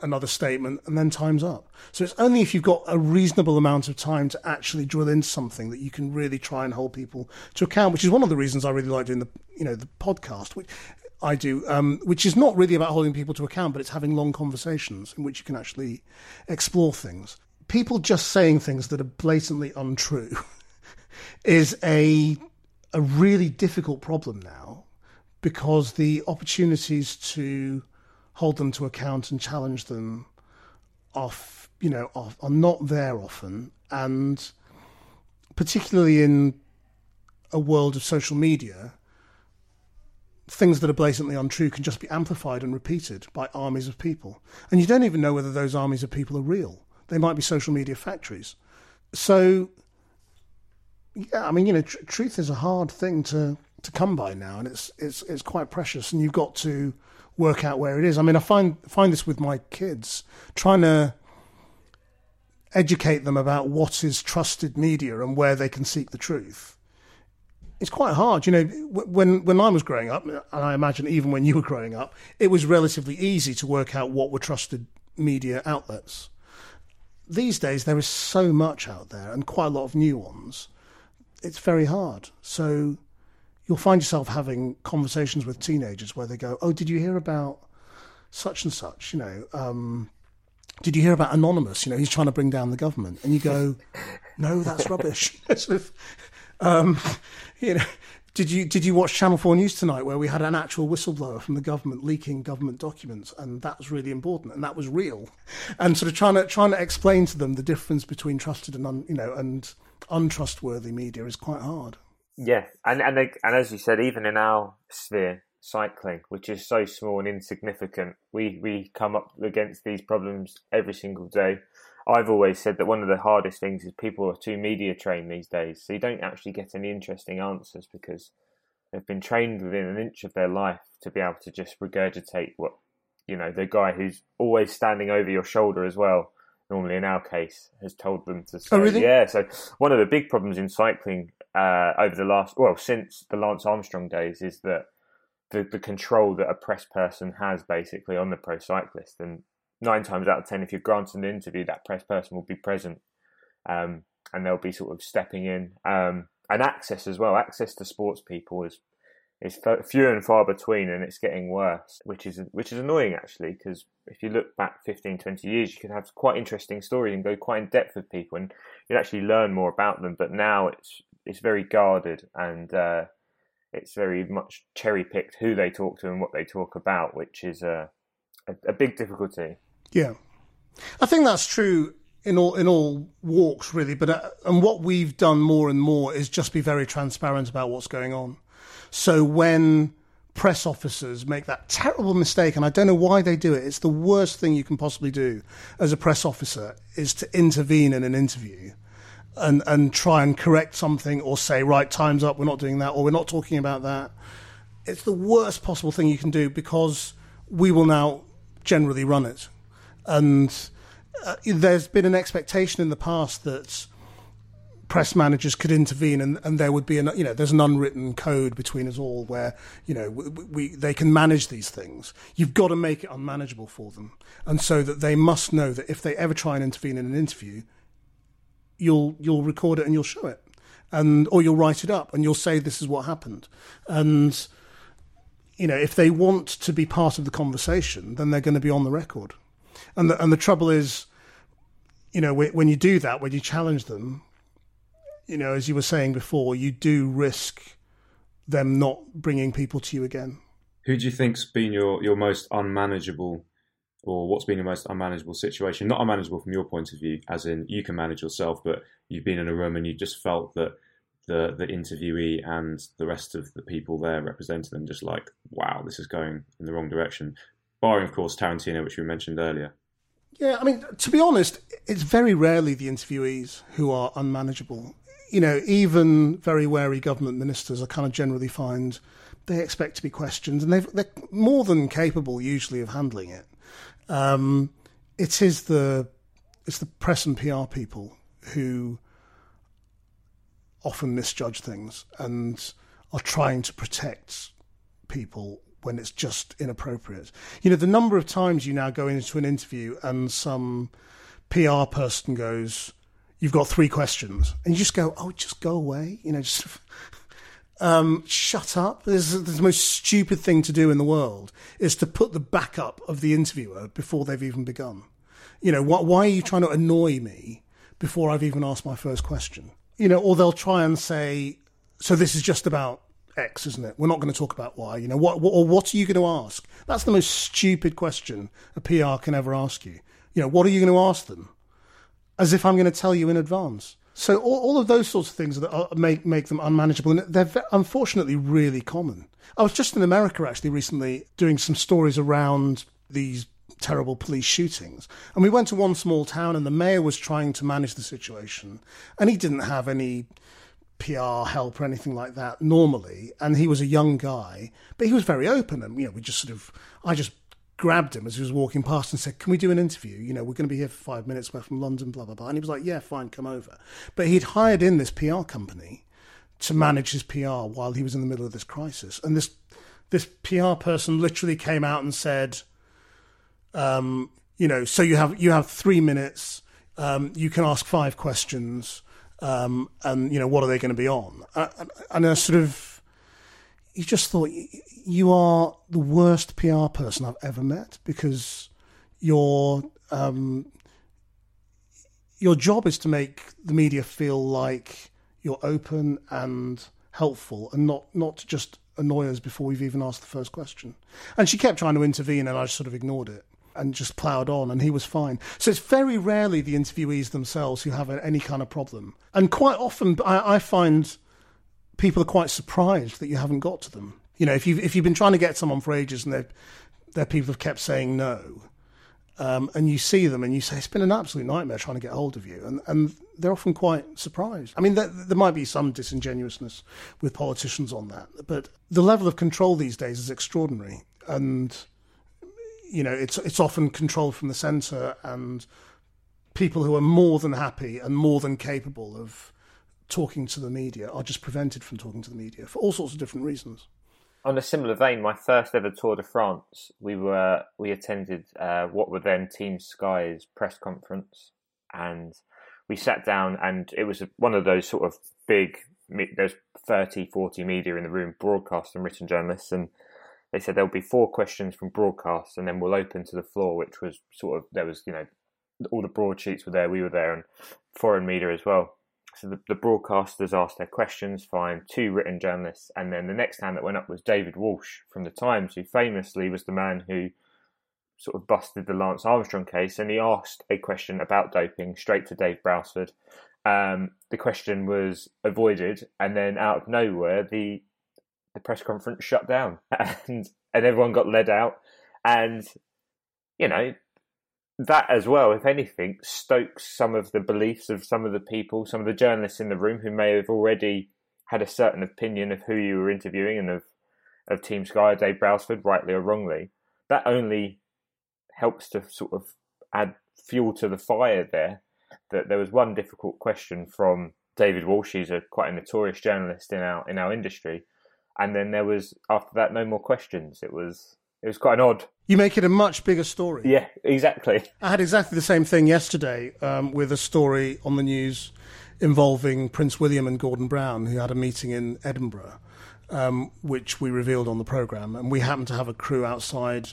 another statement, and then time's up. So it's only if you've got a reasonable amount of time to actually drill into something that you can really try and hold people to account, which is one of the reasons I really like doing the you know the podcast. Which, I do, um, which is not really about holding people to account, but it's having long conversations in which you can actually explore things. People just saying things that are blatantly untrue is a a really difficult problem now because the opportunities to hold them to account and challenge them are, you know, are, are not there often, and particularly in a world of social media things that are blatantly untrue can just be amplified and repeated by armies of people. And you don't even know whether those armies of people are real. They might be social media factories. So, yeah, I mean, you know, tr- truth is a hard thing to, to come by now, and it's it's it's quite precious, and you've got to work out where it is. I mean, I find find this with my kids, trying to educate them about what is trusted media and where they can seek the truth it's quite hard. You know, when when I was growing up, and I imagine even when you were growing up, it was relatively easy to work out what were trusted media outlets. These days, there is so much out there, and quite a lot of new ones. It's very hard. So you'll find yourself having conversations with teenagers where they go, "Oh, did you hear about such and such?" You know. Um, did you hear about Anonymous? You know, he's trying to bring down the government. And you go, no, that's rubbish. Sort um, you know, Did you did you watch Channel Four News tonight, where we had an actual whistleblower from the government leaking government documents, and that was really important, and that was real, and sort of trying to trying to explain to them the difference between trusted and un, you know and untrustworthy media is quite hard.
Yeah, and and they, and as you said, even in our sphere, cycling, which is so small and insignificant, we we come up against these problems every single day. I've always said that one of the hardest things is people are too media trained these days, so you don't actually get any interesting answers because they've been trained within an inch of their life to be able to just regurgitate what you know the guy who's always standing over your shoulder as well. Normally, in our case, has told them to say,
oh, really?
yeah. So one of the big problems in cycling uh, over the last well since the Lance Armstrong days is that the, the control that a press person has basically on the pro cyclist and nine times out of ten, if you're granted an interview, that press person will be present, um, and they'll be sort of stepping in. Um, and access as well, access to sports people is is few and far between, and it's getting worse, which is which is annoying actually. Because if you look back 15, 20 years, you could have quite interesting stories and go quite in depth with people, and you'd actually learn more about them. But now it's it's very guarded and. Uh, it's very much cherry picked who they talk to and what they talk about, which is a, a, a big difficulty.
Yeah, I think that's true in all in all walks really. But uh, and what we've done more and more is just be very transparent about what's going on. So when press officers make that terrible mistake, and I don't know why they do it. It's the worst thing you can possibly do as a press officer is to intervene in an interview and and try and correct something or say right time's up we're not doing that or we're not talking about that it's the worst possible thing you can do because we will now generally run it and uh, there's been an expectation in the past that press managers could intervene and, and there would be an you know there's an unwritten code between us all where you know we, we, they can manage these things. You've got to make it unmanageable for them. And so that they must know that if they ever try and intervene in an interview you'll you'll record it and you'll show it. And or you'll write it up and you'll say this is what happened. And you know if they want to be part of the conversation then they're going to be on the record. And the, and the trouble is, you know, when you do that, when you challenge them, you know, as you were saying before, you do risk them not bringing people to you again.
Who do you think's been your, your most unmanageable, or what's been your most unmanageable situation? Not unmanageable from your point of view, as in you can manage yourself, but you've been in a room and you just felt that the the interviewee and the rest of the people there representing them just like, wow, this is going in the wrong direction. Barring, of course, Tarantino, which we mentioned earlier.
Yeah, I mean, to be honest, it's very rarely the interviewees who are unmanageable. You know, even very wary government ministers are kind of generally find they expect to be questioned, and they're more than capable usually of handling it. Um, it is the it's the press and PR people who often misjudge things and are trying to protect people when it's just inappropriate. You know, the number of times you now go into an interview and some PR person goes, You've got three questions. And you just go, Oh, just go away. You know, just um, shut up. This is the most stupid thing to do in the world is to put the backup of the interviewer before they've even begun. You know, wh- why are you trying to annoy me before I've even asked my first question? You know, or they'll try and say, so this is just about X, isn't it? We're not going to talk about Y. You know, what, what or what are you going to ask? That's the most stupid question a PR can ever ask you. You know, what are you going to ask them? As if I'm going to tell you in advance. So all, all of those sorts of things that are, make make them unmanageable, and they're unfortunately really common. I was just in America actually recently doing some stories around these terrible police shootings. And we went to one small town, and the mayor was trying to manage the situation, and he didn't have any PR help or anything like that normally. And he was a young guy, but he was very open. And, you know, we just sort of, I just grabbed him as he was walking past and said, Can we do an interview? You know, we're going to be here for five minutes. We're from London, blah, blah, blah. And he was like, Yeah, fine, come over. But he'd hired in this PR company to manage his PR while he was in the middle of this crisis. And this, this PR person literally came out and said, um, you know, so you have you have three minutes. Um, you can ask five questions um, and you know what are they going to be on? And, and I sort of, you just thought you are the worst PR person I've ever met because your um, your job is to make the media feel like you're open and helpful and not not just annoy us before we've even asked the first question. And she kept trying to intervene, and I just sort of ignored it and just ploughed on, and he was fine. So it's very rarely the interviewees themselves who have any kind of problem, and quite often I, I find people are quite surprised that you haven't got to them. You know, if you've if you've been trying to get someone for ages and their their people have kept saying no, um, and you see them and you say it's been an absolute nightmare trying to get hold of you, and and they're often quite surprised. I mean, there, there might be some disingenuousness with politicians on that, but the level of control these days is extraordinary, and you know it's it's often controlled from the centre, and people who are more than happy and more than capable of talking to the media are just prevented from talking to the media for all sorts of different reasons.
On a similar vein, my first ever Tour de France, we were we attended uh, what were then Team Sky's press conference, and we sat down, and it was one of those sort of big. There's 30, 40 media in the room, broadcast and written journalists, and they said there'll be four questions from broadcast, and then we'll open to the floor, which was sort of there was you know all the broadsheets were there, we were there, and foreign media as well. So the, the broadcasters asked their questions, fine, two written journalists, and then the next hand that went up was David Walsh from the Times, who famously was the man who sort of busted the Lance Armstrong case, and he asked a question about doping straight to Dave Brailsford. Um, the question was avoided, and then out of nowhere, the the press conference shut down, and and everyone got led out, and you know that as well, if anything, stokes some of the beliefs of some of the people, some of the journalists in the room who may have already had a certain opinion of who you were interviewing and of, of Team Sky, Dave Brailsford, rightly or wrongly. That only helps to sort of add fuel to the fire there. That there was one difficult question from David Walsh, who's a quite a notorious journalist in our in our industry, and then there was after that no more questions. It was it was quite an odd.
You make it a much bigger story.
Yeah, exactly.
I had exactly the same thing yesterday um, with a story on the news involving Prince William and Gordon Brown, who had a meeting in Edinburgh, um, which we revealed on the programme. And we happened to have a crew outside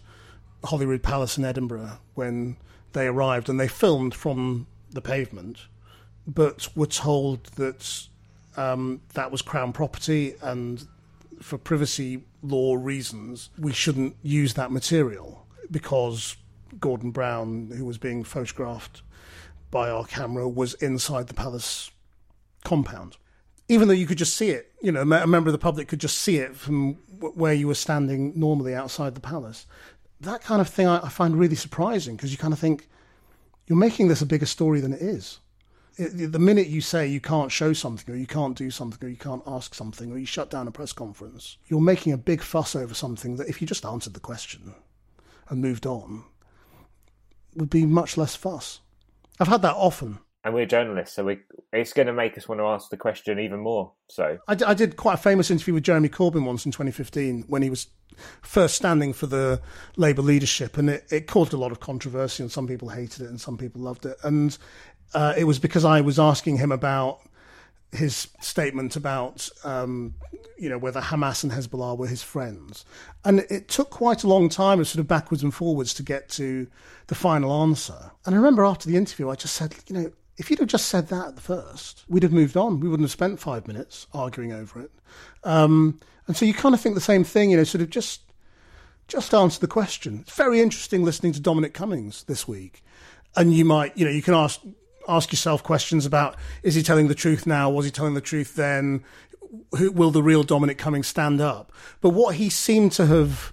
Holyrood Palace in Edinburgh when they arrived, and they filmed from the pavement, but were told that um, that was Crown property and for privacy law reasons, we shouldn't use that material because Gordon Brown, who was being photographed by our camera, was inside the palace compound. Even though you could just see it, you know, a member of the public could just see it from where you were standing normally outside the palace. That kind of thing I, find really surprising because you kind of think you're making this a bigger story than it is the minute you say you can't show something or you can't do something or you can't ask something or you shut down a press conference, you're making a big fuss over something that if you just answered the question and moved on, would be much less fuss. I've had that often.
And we're journalists, so we, it's going to make us want to ask the question even more. So
I, I did quite a famous interview with Jeremy Corbyn once in 2015 when he was first standing for the Labour leadership, and it, it caused a lot of controversy, and some people hated it and some people loved it. And uh, it was because I was asking him about his statement about um, you know whether Hamas and Hezbollah were his friends, and it took quite a long time of sort of backwards and forwards to get to the final answer. And I remember after the interview, I just said, you know, if you'd have just said that at the first, we'd have moved on. We wouldn't have spent five minutes arguing over it. Um, and so you kind of think the same thing, you know, sort of just just answer the question. It's very interesting listening to Dominic Cummings this week. And you might, you know, you can ask ask yourself questions about is he telling the truth now? Was he telling the truth then? Who, will the real Dominic Cummings stand up? But what he seemed to have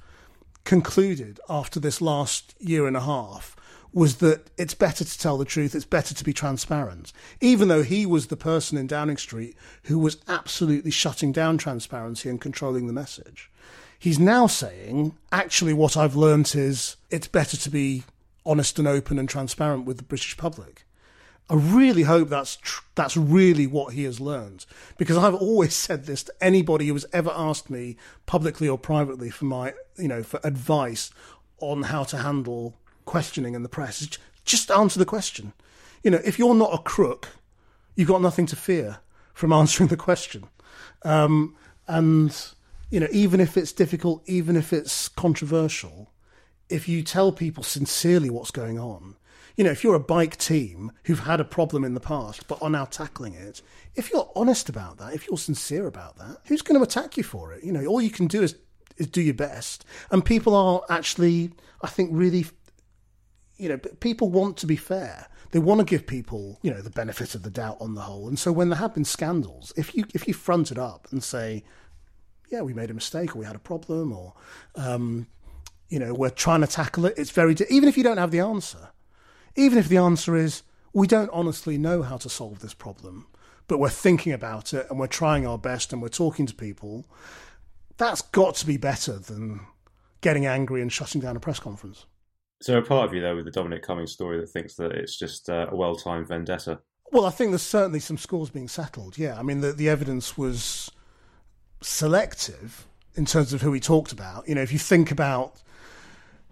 concluded after this last year and a half was that it's better to tell the truth, it's better to be transparent. Even though he was the person in Downing Street who was absolutely shutting down transparency and controlling the message. He's now saying, actually, what I've learnt is it's better to be honest and open and transparent with the British public. I really hope that's tr- that's really what he has learned because I've always said this to anybody who has ever asked me publicly or privately for my you know for advice on how to handle questioning in the press. Just answer the question. You know, if you're not a crook, you've got nothing to fear from answering the question. Um, and you know, even if it's difficult, even if it's controversial, if you tell people sincerely what's going on, You know, if you're a bike team who've had a problem in the past but are now tackling it, if you're honest about that, if you're sincere about that, who's going to attack you for it? You know, all you can do is is do your best. And people are actually, I think, really, you know, people want to be fair. They want to give people, you know, the benefit of the doubt on the whole. And so when there have been scandals, if you if you front it up and say, yeah, we made a mistake or we had a problem or, um, you know, we're trying to tackle it, it's very, even if you don't have the answer, even if the answer is, we don't honestly know how to solve this problem, but we're thinking about it and we're trying our best and we're talking to people, that's got to be better than getting angry and shutting down a press conference.
Is there a part of you there with the Dominic Cummings story that thinks that it's just uh, a well timed vendetta?
Well, I think there's certainly some scores being settled. Yeah, I mean the the evidence was selective in terms of who he talked about. You know, if you think about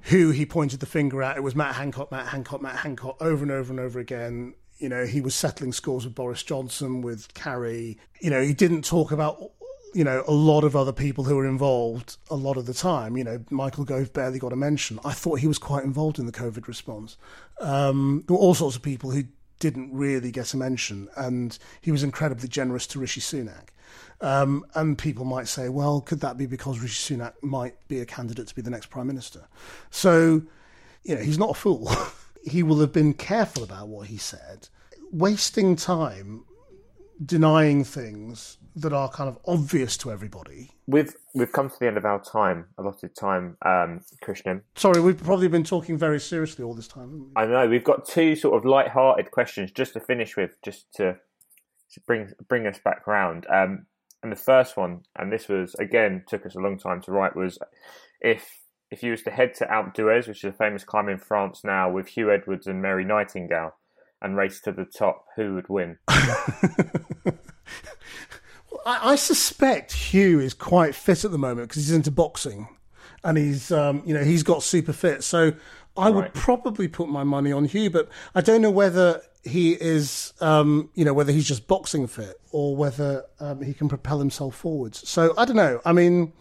who he pointed the finger at, it was Matt Hancock, Matt Hancock, Matt Hancock over and over and over again. You know, he was settling scores with Boris Johnson, with Carrie. You know, he didn't talk about you know, a lot of other people who were involved a lot of the time. You know, Michael Gove barely got a mention. I thought he was quite involved in the COVID response. Um, there were all sorts of people who didn't really get a mention, and he was incredibly generous to Rishi Sunak. Um, and people might say, well, could that be because Rishi Sunak might be a candidate to be the next prime minister? So, you know, he's not a fool. he will have been careful about what he said. Wasting time denying things that are kind of obvious to everybody.
We've we've come to the end of our time, allotted time, um, Krishnan.
Sorry, we've probably been talking very seriously all this time.
I know we've got two sort of light-hearted questions just to finish with, just to, to bring bring us back around. Um, and the first one, and this was again took us a long time to write, was if if you was to head to Alpe d'Huez, which is a famous climb in France now, with Huw Edwards and Mary Nightingale, and race to the top, who would win?
I, I suspect Huw is quite fit at the moment because he's into boxing, and he's um, you know he's got super fit. So I would probably put my money on Huw, but I don't know whether he is um, you know whether he's just boxing fit or whether um, he can propel himself forwards. So I don't know. I mean.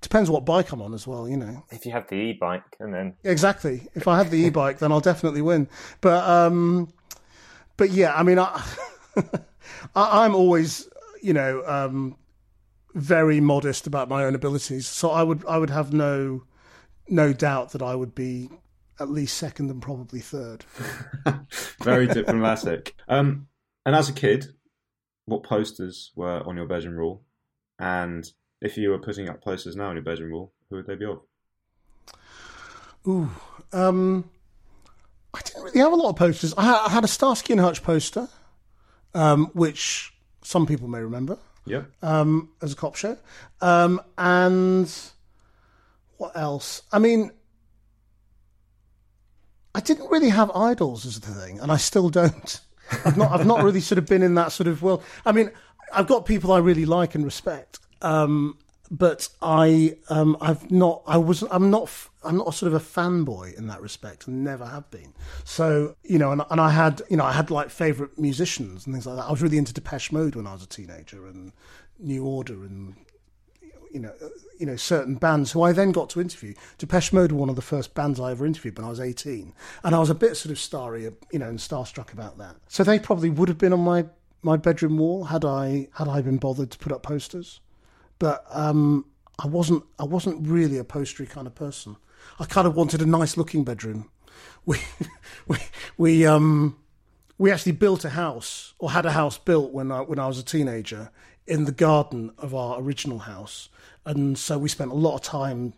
Depends what bike I'm on as well, you know.
If you have the e-bike, and then
exactly, if I have the e-bike, then I'll definitely win. But um, but yeah, I mean, I, I am always you know, um, very modest about my own abilities. So I would I would have no no doubt that I would be at least second and probably third.
very diplomatic. Um, and as a kid, what posters were on your bedroom wall? And if you were putting up posters now on your bedroom wall, who would they be of?
Ooh, um, I didn't really have a lot of posters. I had, a Starsky and Hutch poster, um, which some people may remember.
Yeah.
Um, as a cop show. Um, and what else? I mean, I didn't really have idols as the thing, and I still don't. I've not. I've not really sort of been in that sort of world. I mean, I've got people I really like and respect, um, but I, um, I've not. I was. I'm not. I'm not a sort of a fanboy in that respect, and never have been. So you know, and, and I had. You know, I had like favorite musicians and things like that. I was really into Depeche Mode when I was a teenager, and New Order, and you know, uh, you know, certain bands who I then got to interview. Depeche Mode were one of the first bands I ever interviewed when I was 18, and I was a bit sort of starry, you know, and starstruck about that. So they probably would have been on my my bedroom wall had I had I been bothered to put up posters but um, I wasn't I wasn't really a postery kind of person. I kind of wanted a nice looking bedroom. We we we um we actually built a house or had a house built when I when I was a teenager in the garden of our original house, and so we spent a lot of time.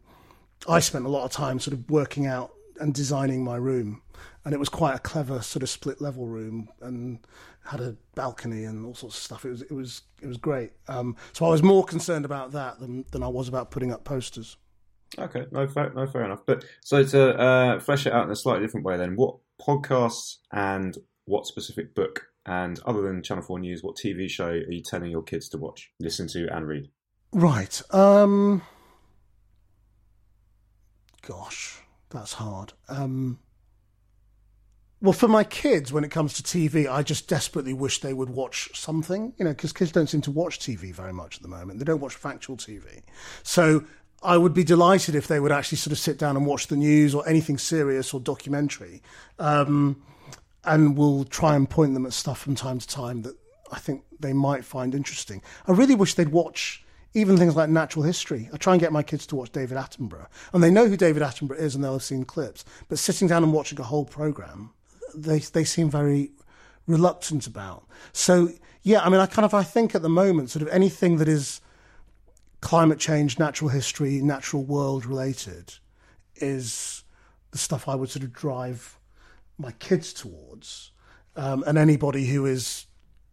I spent a lot of time sort of working out and designing my room, and it was quite a clever sort of split level room, and had a balcony and all sorts of stuff. It was it was it was great. Um, so I was more concerned about that than than I was about putting up posters.
Okay, no, fair, no, fair enough. But so to uh, flesh it out in a slightly different way, then, what podcasts and what specific book, and other than Channel Four News, what TV show are you telling your kids to watch, listen to, and read?
Right. Um, gosh, that's hard. Um, well, for my kids, when it comes to TV, I just desperately wish they would watch something, you know, because kids don't seem to watch TV very much at the moment. They don't watch factual TV. So I would be delighted if they would actually sort of sit down and watch the news or anything serious or documentary. Um, and we'll try and point them at stuff from time to time that I think they might find interesting. I really wish they'd watch even things like natural history. I try and get my kids to watch David Attenborough, and they know who David Attenborough is and they'll have seen clips. But sitting down and watching a whole program, they they seem very reluctant about. So yeah, I mean, I kind of I think at the moment, sort of anything that is climate change, natural history, natural world related, is the stuff I would sort of drive my kids towards, um, and anybody who is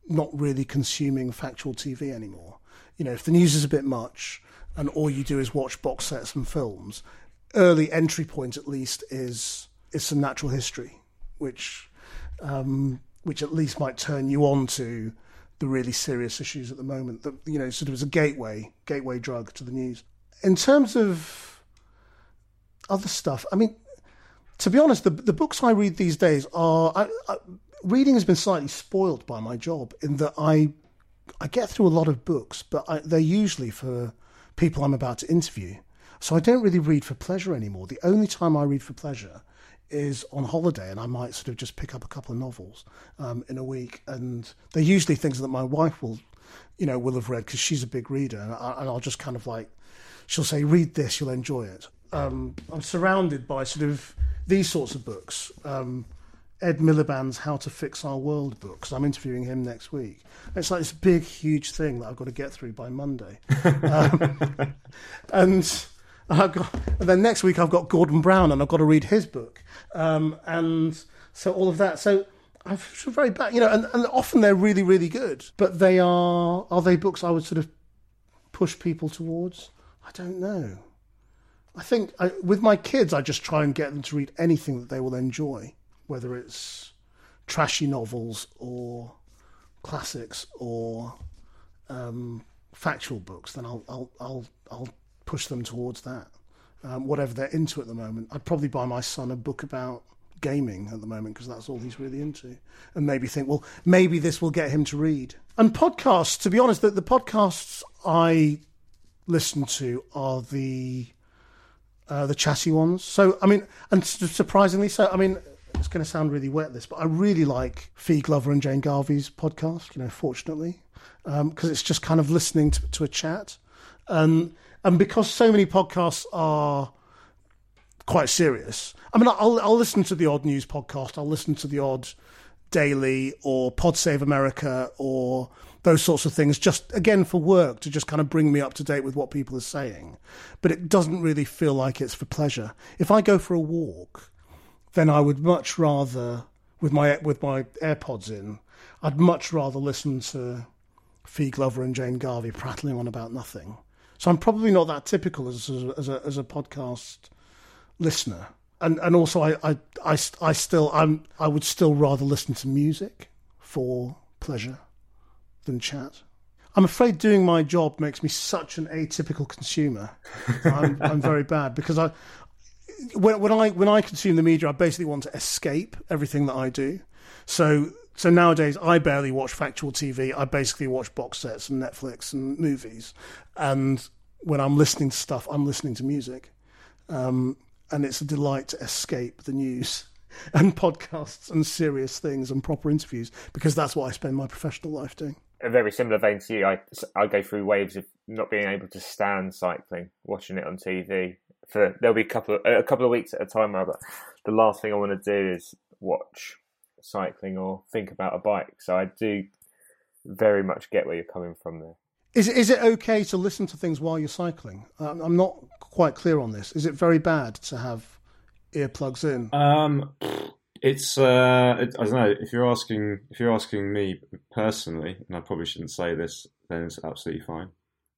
not really consuming factual TV anymore. You know, if the news is a bit much and all you do is watch box sets and films, early entry point at least is is some natural history, which um, which at least might turn you on to the really serious issues at the moment. That you know, sort of as a gateway gateway drug to the news. In terms of other stuff, I mean, to be honest, the the books I read these days are I, I, reading has been slightly spoiled by my job in that I I get through a lot of books, but I, they're usually for people I'm about to interview. So I don't really read for pleasure anymore. The only time I read for pleasure is on holiday, and I might sort of just pick up a couple of novels um, in a week, and they're usually things that my wife will, you know, will have read because she's a big reader, and, I, will just kind of like, she'll say, "Read this, you'll enjoy it." Um, I'm surrounded by sort of these sorts of books. Um, Ed Miliband's How to Fix Our World book because I'm interviewing him next week. It's like this big, huge thing that I've got to get through by Monday. um, and I've got, and then next week I've got Gordon Brown and I've got to read his book. Um, and so all of that. So I feel very bad, you know, and, and often they're really, really good, but they are, are they books I would sort of push people towards? I don't know. I think I, with my kids, I just try and get them to read anything that they will enjoy whether it's trashy novels or classics or um, factual books, then I'll I'll I'll I'll push them towards that. Um, whatever they're into at the moment, I'd probably buy my son a book about gaming at the moment because that's all he's really into, and maybe think, well, maybe this will get him to read. And podcasts, to be honest, the, the podcasts I listen to are the uh, the chatty ones. So I mean, and surprisingly so, I mean, it's going to sound really wet this, but I really like Fi Glover and Jane Garvey's podcast. You know, fortunately, because um, it's just kind of listening to, to a chat, and and because so many podcasts are quite serious. I mean, I'll I'll listen to the odd news podcast. I'll listen to the odd daily or Pod Save America or those sorts of things, just again for work to just kind of bring me up to date with what people are saying. But it doesn't really feel like it's for pleasure. If I go for a walk then I would much rather, with my with my AirPods in, I'd much rather listen to Fi Glover and Jane Garvey prattling on about nothing. So I'm probably not that typical as a, as a, as a podcast listener. And and also I, I, I, I still I'm I would still rather listen to music for pleasure than chat. I'm afraid doing my job makes me such an atypical consumer. I'm, I'm very bad because I, when, when I when I consume the media, I basically want to escape everything that I do. So so nowadays, I barely watch factual TV. I basically watch box sets and Netflix and movies. And when I'm listening to stuff, I'm listening to music. Um, and it's a delight to escape the news and podcasts and serious things and proper interviews because that's what I spend my professional life doing.
A very similar vein to you, I, I go through waves of not being able to stand cycling, watching it on TV, for there'll be a couple of, a couple of weeks at a time. But the last thing I want to do is watch cycling or think about a bike. So I do very much get where you're coming from there.
Is is it okay to listen to things while you're cycling? I'm not quite clear on this. Is it very bad to have earplugs in?
Um, it's uh, it, I don't know. If you're asking if you're asking me personally, and I probably shouldn't say this, then it's absolutely fine.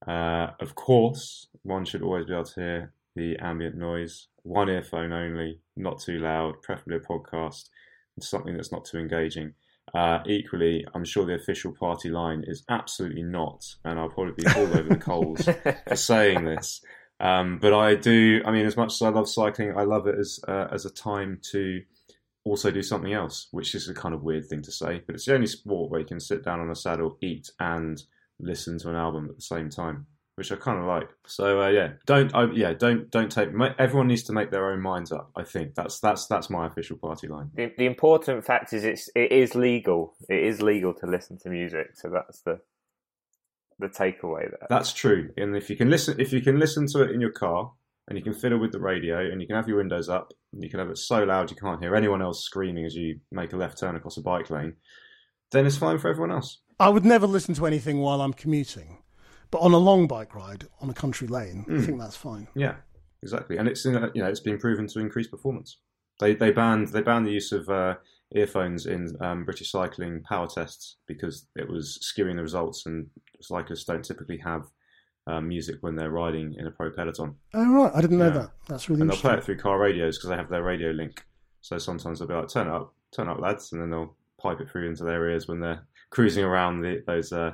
Uh, of course, one should always be able to hear the ambient noise, one earphone only, not too loud, preferably a podcast, and something that's not too engaging. Uh, equally, I'm sure the official party line is absolutely not, and I'll probably be all over the coals for saying this. Um, but I do. I mean, as much as I love cycling, I love it as uh, as a time to also do something else, which is a kind of weird thing to say. But it's the only sport where you can sit down on a saddle, eat, and listen to an album at the same time. Which I kind of like. So uh, yeah, don't I, yeah don't don't take. Everyone needs to make their own minds up. I think that's that's that's my official party line.
The, the important fact is it's it is legal. It is legal to listen to music. So that's the the takeaway there.
That's true. And if you can listen, if you can listen to it in your car, and you can fiddle with the radio, and you can have your windows up, and you can have it so loud you can't hear anyone else screaming as you make a left turn across a bike lane, then it's fine for everyone else.
I would never listen to anything while I'm commuting, but on a long bike ride on a country lane, mm. I hmm. think that's fine.
Yeah, exactly. And it's you know it's been proven to increase performance. They they banned they banned the use of uh, earphones in um, British cycling power tests because it was skewing the results, and cyclists don't typically have um, music when they're riding in a pro peloton.
Oh right, I didn't know yeah. that. That's really
and
they'll
play it through car radios because they have their radio link. So sometimes they'll be like, "Turn up, turn up, lads," and then they'll pipe it through into their ears when they're cruising around the, those uh,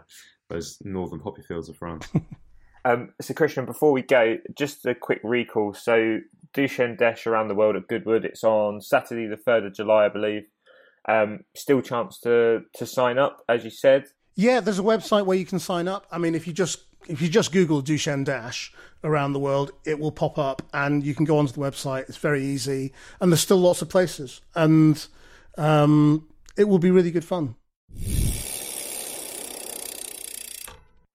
those northern poppy fields of France.
um, so, Krishnan, before we go, just a quick recall. So, Duchenne Dash around the world at Goodwood. It's on Saturday, the third of July, I believe. Um, still chance to to sign up, as you said.
Yeah, there's a website where you can sign up. I mean, if you just if you just Google Duchenne Dash around the world, it will pop up, and you can go onto the website. It's very easy, and there's still lots of places, and um, it will be really good fun.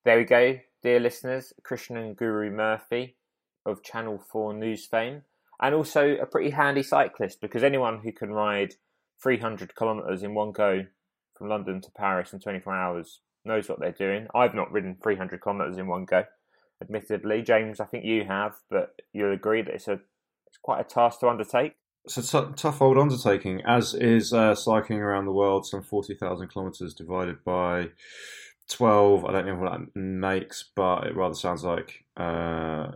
There we go, dear listeners. Krishnan Guru Murthy of Channel 4 News fame, and also a pretty handy cyclist because anyone who can ride 300 kilometres in one go from London to Paris in 24 hours knows what they're doing. I've not ridden 300 kilometres in one go, admittedly. James, I think you have, but you'll agree that it's a it's quite a task to undertake.
It's a t- tough old undertaking, as is uh, cycling around the world, some 40,000 kilometres divided by 12. I don't know what that makes, but it rather sounds like uh,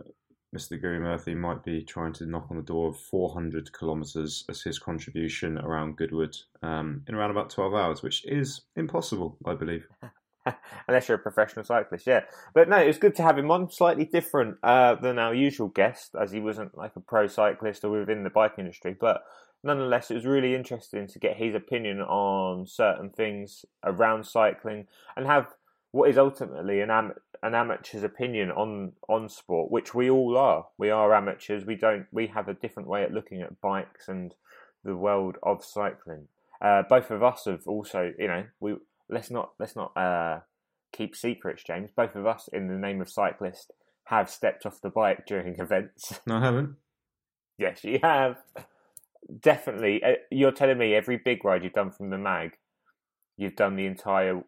Mr. Guru Murthy might be trying to knock on the door of 400 kilometres as his contribution around Goodwood um, in around about 12 hours, which is impossible, I believe.
Unless you're a professional cyclist, yeah. But no, it was good to have him on, slightly different uh, than our usual guest, as he wasn't like a pro cyclist or within the bike industry. But nonetheless, it was really interesting to get his opinion on certain things around cycling and have what is ultimately an am- an amateur's opinion on on sport, which we all are. We are amateurs. We don't. We have a different way at looking at bikes and the world of cycling. Uh, both of us have also, you know, we let's not let's not uh, keep secrets, James. Both of us, in the name of cyclist, have stepped off the bike during events.
No, I haven't.
yes, you have. Definitely. Uh, you're telling me every big ride you've done from the mag, you've done the entire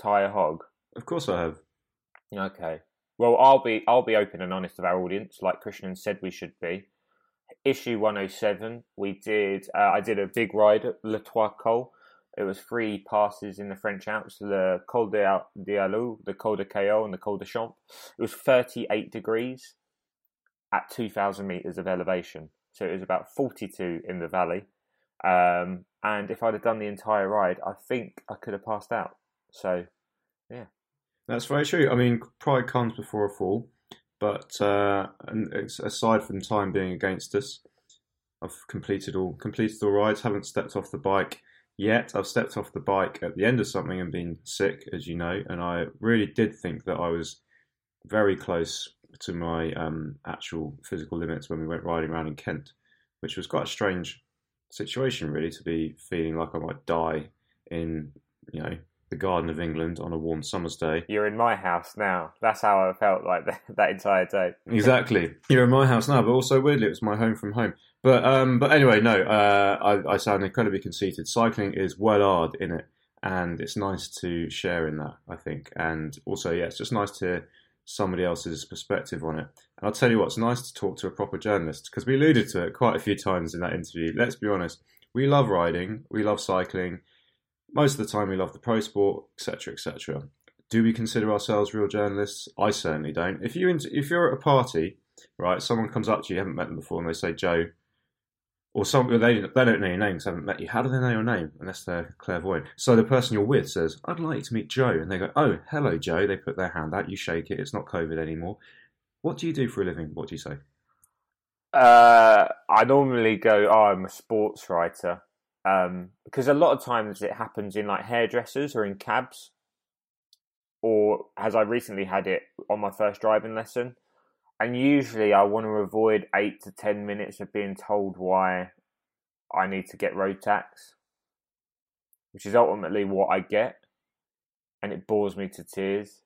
tire hog.
Of course, I have.
Okay. Well, I'll be I'll be open and honest with our audience, like Krishnan said we should be. Issue 107, we did. Uh, I did a big ride at Le Trois Cols. It was three passes in the French Alps: the Col d'Alou, the Col de Cailloux, and the Col de Champ. It was 38 degrees at 2,000 meters of elevation, so it was about 42 in the valley. Um, and if I'd have done the entire ride, I think I could have passed out. So, yeah.
That's very true. I mean, pride comes before a fall, but uh, aside from time being against us, I've completed all completed all rides. Haven't stepped off the bike yet. I've stepped off the bike at the end of something and been sick, as you know, and I really did think that I was very close to my um, actual physical limits when we went riding around in Kent, which was quite a strange situation, really, to be feeling like I might die in, you know, the Garden of England on a warm summer's day.
You're in my house now. That's how I felt like that, that entire day.
exactly. You're in my house now, but also weirdly, it was my home from home. But um, but anyway, no, uh, I, I sound incredibly conceited. Cycling is well hard in it, and it's nice to share in that. I think, and also, yeah, it's just nice to hear somebody else's perspective on it. And I'll tell you what, it's nice to talk to a proper journalist because we alluded to it quite a few times in that interview. Let's be honest, we love riding, we love cycling most of the time, we love the pro sport, etc., etc. Do we consider ourselves real journalists? I certainly don't. If you if you're at a party, right, someone comes up to you, you haven't met them before, and they say Joe, or some they they don't know your name, haven't met you. How do they know your name unless they're clairvoyant? So the person you're with says, "I'd like to meet Joe," and they go, "Oh, hello, Joe." They put their hand out, you shake it. It's not COVID anymore. What do you do for a living? What do you say?
Uh, I normally go, "Oh, I'm a sports writer." Um, because a lot of times it happens in like hairdressers or in cabs. or as I recently had it on my first driving lesson. And usually I want to avoid eight to ten minutes of being told why I need to get road tax, which is ultimately what I get. And it bores me to tears.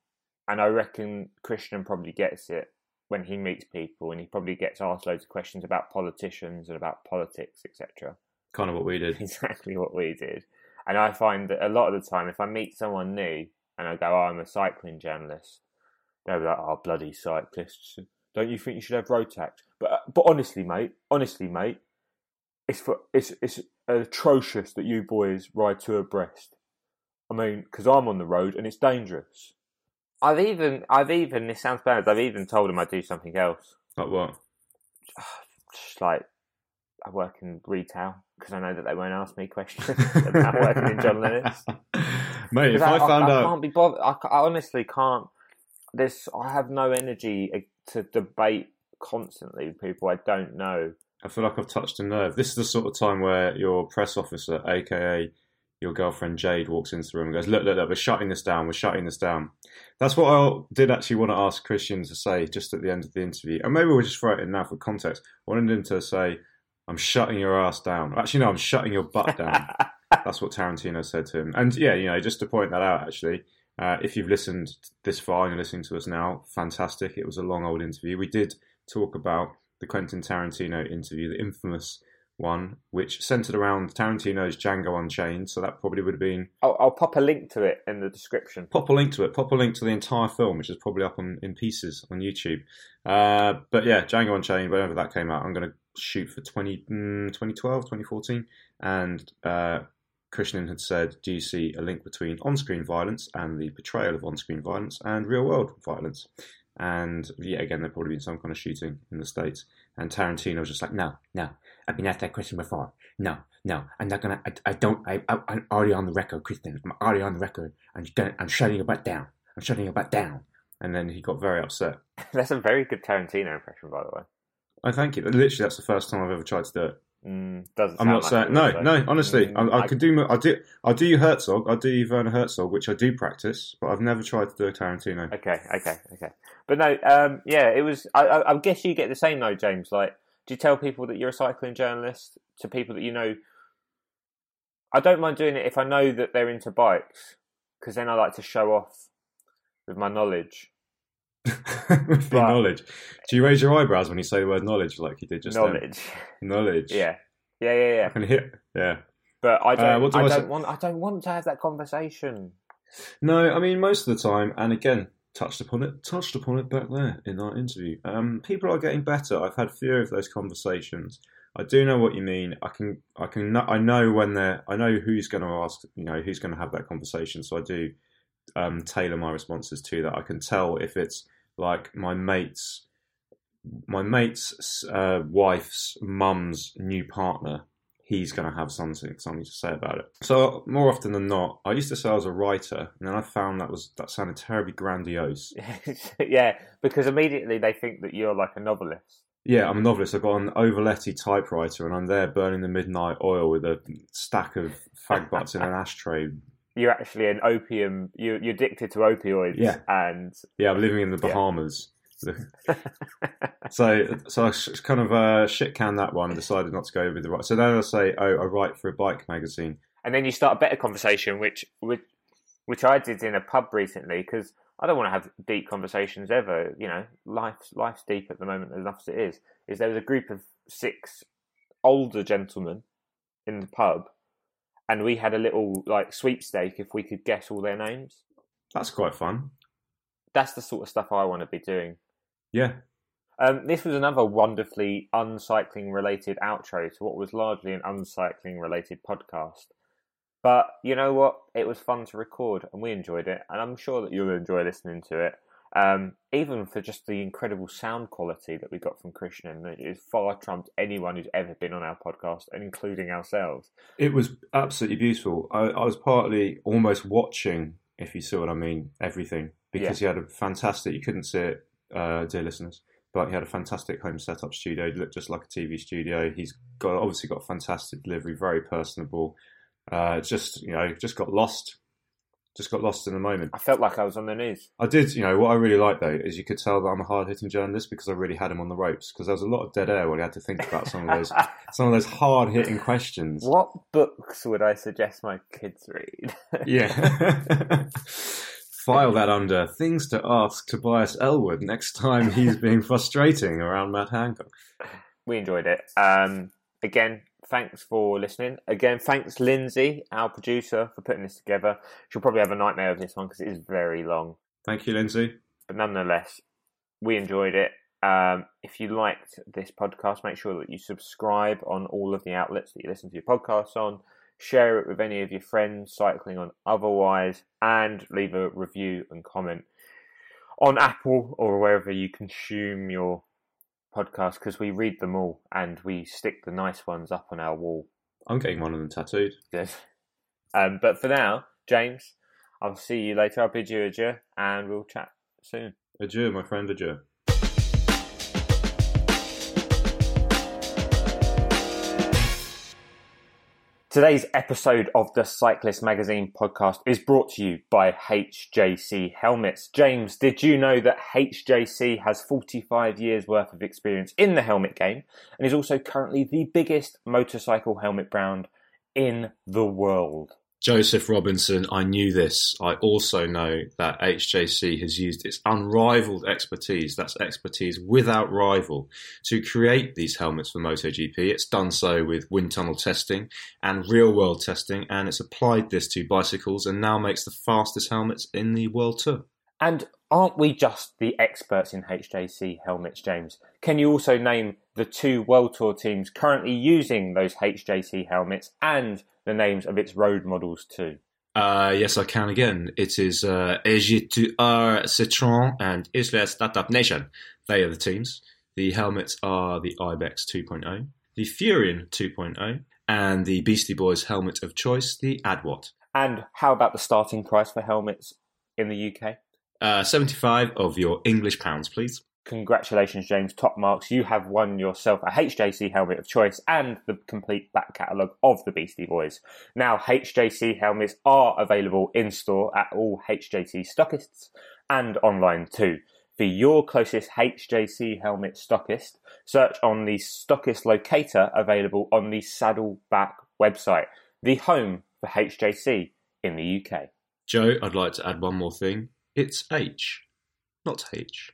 And I reckon Krishnan probably gets it when he meets people and he probably gets asked loads of questions about politicians and about politics, etc.
Kind of what we did.
Exactly what we did. And I find that a lot of the time, if I meet someone new and I go, oh, I'm a cycling journalist, they'll be like, oh, bloody cyclists. Don't you think you should have road tax? But, uh, but honestly, mate, honestly, mate, it's for it's it's atrocious that you boys ride two abreast. I mean, because I'm on the road and it's dangerous. I've even I've even this sounds bad. I've even told them I do something else.
Like what?
Just like I work in retail because I know that they won't ask me questions about working in John.
Mate, if I,
I,
found
I
out,
can't be bothered. I, I honestly can't. This I have no energy to debate constantly with people I don't know.
I feel like I've touched a nerve. This is the sort of time where your press officer, aka your girlfriend Jade, walks into the room and goes, "Look, look, look, we're shutting this down. We're shutting this down." That's what I did actually want to ask Krishnan to say just at the end of the interview, and maybe we'll just throw it in now for context. I wanted him to say, "I'm shutting your ass down." Actually, no, I'm shutting your butt down. That's what Tarantino said to him. And yeah, you know, just to point that out, actually, uh, if you've listened this far and you're listening to us now, fantastic. It was a long old interview. We did talk about the Quentin Tarantino interview, the infamous one, which centered around Tarantino's Django Unchained. So that probably would have been
I'll, I'll pop a link to it in the description.
pop a link to it. Pop a link to the entire film, which is probably up on, in pieces on YouTube. Uh, but yeah, Django Unchained, whenever that came out, I'm going to shoot for 20, mm, 2012, 2014. And uh, Krishnan had said, Do you see a link between on screen violence and the portrayal of on screen violence and real world violence? And yet again, there'd probably been some kind of shooting in the States. And Tarantino was just like, No, no, I've been asked that question before. No, no, I'm not gonna. I, I don't. I, I, I'm already on the record, Krishnan. I'm already on the record. I'm gonna. I'm shutting your butt down. I'm shutting your butt down. And then he got very upset.
That's a very good Tarantino impression, by the way.
I thank you. Literally, that's the first time I've ever tried to do it.
Mm, doesn't.
I'm
sound
not
like
saying no,
though.
no. Honestly,
Mm,
I, I could do. I do. I do you Herzog. I do Werner Herzog, which I do practice, but I've never tried to do a Tarantino.
Okay, okay, okay. But no, um, yeah, it was. I, I, I guess you get the same though, James. Like, do you tell people that you're a cycling journalist to people that you know? I don't mind doing it if I know that they're into bikes, because then I like to show off with my knowledge.
With knowledge. Do you raise your eyebrows when you say the word knowledge, like you did just then?
knowledge,
Knowledge.
yeah, yeah, yeah,
I
yeah.
can hear. Yeah.
But I
Uh,
don't.
what do
I
I
don't want. I don't want to have that conversation.
No, I mean most of the time, and again, touched upon it, touched upon it back there in our interview. Um, people are getting better. I've had few of those conversations. I do know what you mean. I can, I can, I know when they're, I know who's going to ask, you know, who's going to have that conversation. So I do um, tailor my responses to that. I can tell if it's like my mate's, my mate's uh, wife's mum's new partner he's going to have something something to say about it. So more often than not, I used to say I was a writer, and then I found that was that sounded terribly grandiose.
yeah, because immediately they think that you're like a novelist.
Yeah, I'm a novelist. I've got an Olivetti typewriter, and I'm there burning the midnight oil with a stack of fag butts in an ashtray.
You're actually an opium. You, you're addicted to opioids.
Yeah.
and
Yeah, I'm living in the
Yeah.
Bahamas. so, so I kind of uh, shit canned that one. And decided not to go with the right. So then I say, oh, I write for a bike magazine.
and then you start a better conversation, which which which I did in a pub recently because I don't want to have deep conversations ever. You know, life's life's deep at the moment enough as it is. Is there was a group of six older gentlemen in the pub, and we had a little like sweepstake if we could guess all their names.
That's quite fun.
That's the sort of stuff I want to be doing.
Yeah,
Um, this was another wonderfully uncycling related outro to what was largely an uncycling related podcast. But you know what? It was fun to record and we enjoyed it, and I'm sure that you'll enjoy listening to it. Um, even for just the incredible sound quality that we got from Krishnan, it is far trumped anyone who's ever been on our podcast, and including ourselves.
It was absolutely beautiful. I, I was partly almost watching, if you see what I mean, everything because he had a fantastic. You couldn't see it, uh, dear listeners, but he had a fantastic home setup studio. It looked just like a TV studio. He's got obviously got fantastic delivery, very personable. Uh, just you know, just got lost just got lost in the moment.
I felt like I was on the news.
I did, you know, what I really like though is you could tell that I'm a hard hitting journalist because I really had him on the ropes because there was a lot of dead air when he had to think about some of those some of those hard hitting questions.
What books would I suggest my kids read?
Yeah. File that under things to ask Tobias Ellwood next time he's being frustrating around Matt Hancock.
we enjoyed it. Um, again, thanks for listening. Again, thanks Lindsay, our producer, for putting this together. She'll probably have a nightmare of this one because it is very long.
Thank you, Lindsay.
But nonetheless, we enjoyed it. Um, if you liked this podcast, make sure that you subscribe on all of the outlets that you listen to your podcasts on. Share it with any of your friends, cycling on otherwise, and leave a review and comment on Apple or wherever you consume your podcast because we read them all and we stick the nice ones up on our wall.
I'm getting one of them tattooed.
Good. Um, but for now, James, I'll see you later. I'll bid you adieu and we'll chat soon.
Adieu, my friend, adieu.
Today's episode of the Cyclist Magazine podcast is brought to you by HJC Helmets. James, did you know that HJC has 45 years worth of experience in the helmet game and is also currently the biggest motorcycle helmet brand in the world?
Joseph Robinson, I knew this. I also know that HJC has used its unrivaled expertise, that's expertise without rival, to create these helmets for MotoGP. It's done so with wind tunnel testing and real world testing, and it's applied this to bicycles and now makes the fastest helmets in the world tour.
And aren't we just the experts in HJC helmets, James? Can you also name the two World Tour teams currently using those HJC helmets and the names of its road models too?
Uh, yes, I can again. It is uh, AG2R Citroën and Israel Startup Nation. They are the teams. The helmets are the Ibex 2.0, the Furion 2.0, and the Beastie Boys helmet of choice, the Adwatt.
And how about the starting price for helmets in the UK?
Uh, 75 of your English pounds, please.
Congratulations, James. Top marks. You have won yourself a HJC helmet of choice and the complete back catalogue of the Beastie Boys. Now, HJC helmets are available in store at all HJC stockists and online too. For your closest HJC helmet stockist, search on the stockist locator available on the Saddleback website, the home for HJC in the UK.
Joe, I'd like to add one more thing. It's H, not H.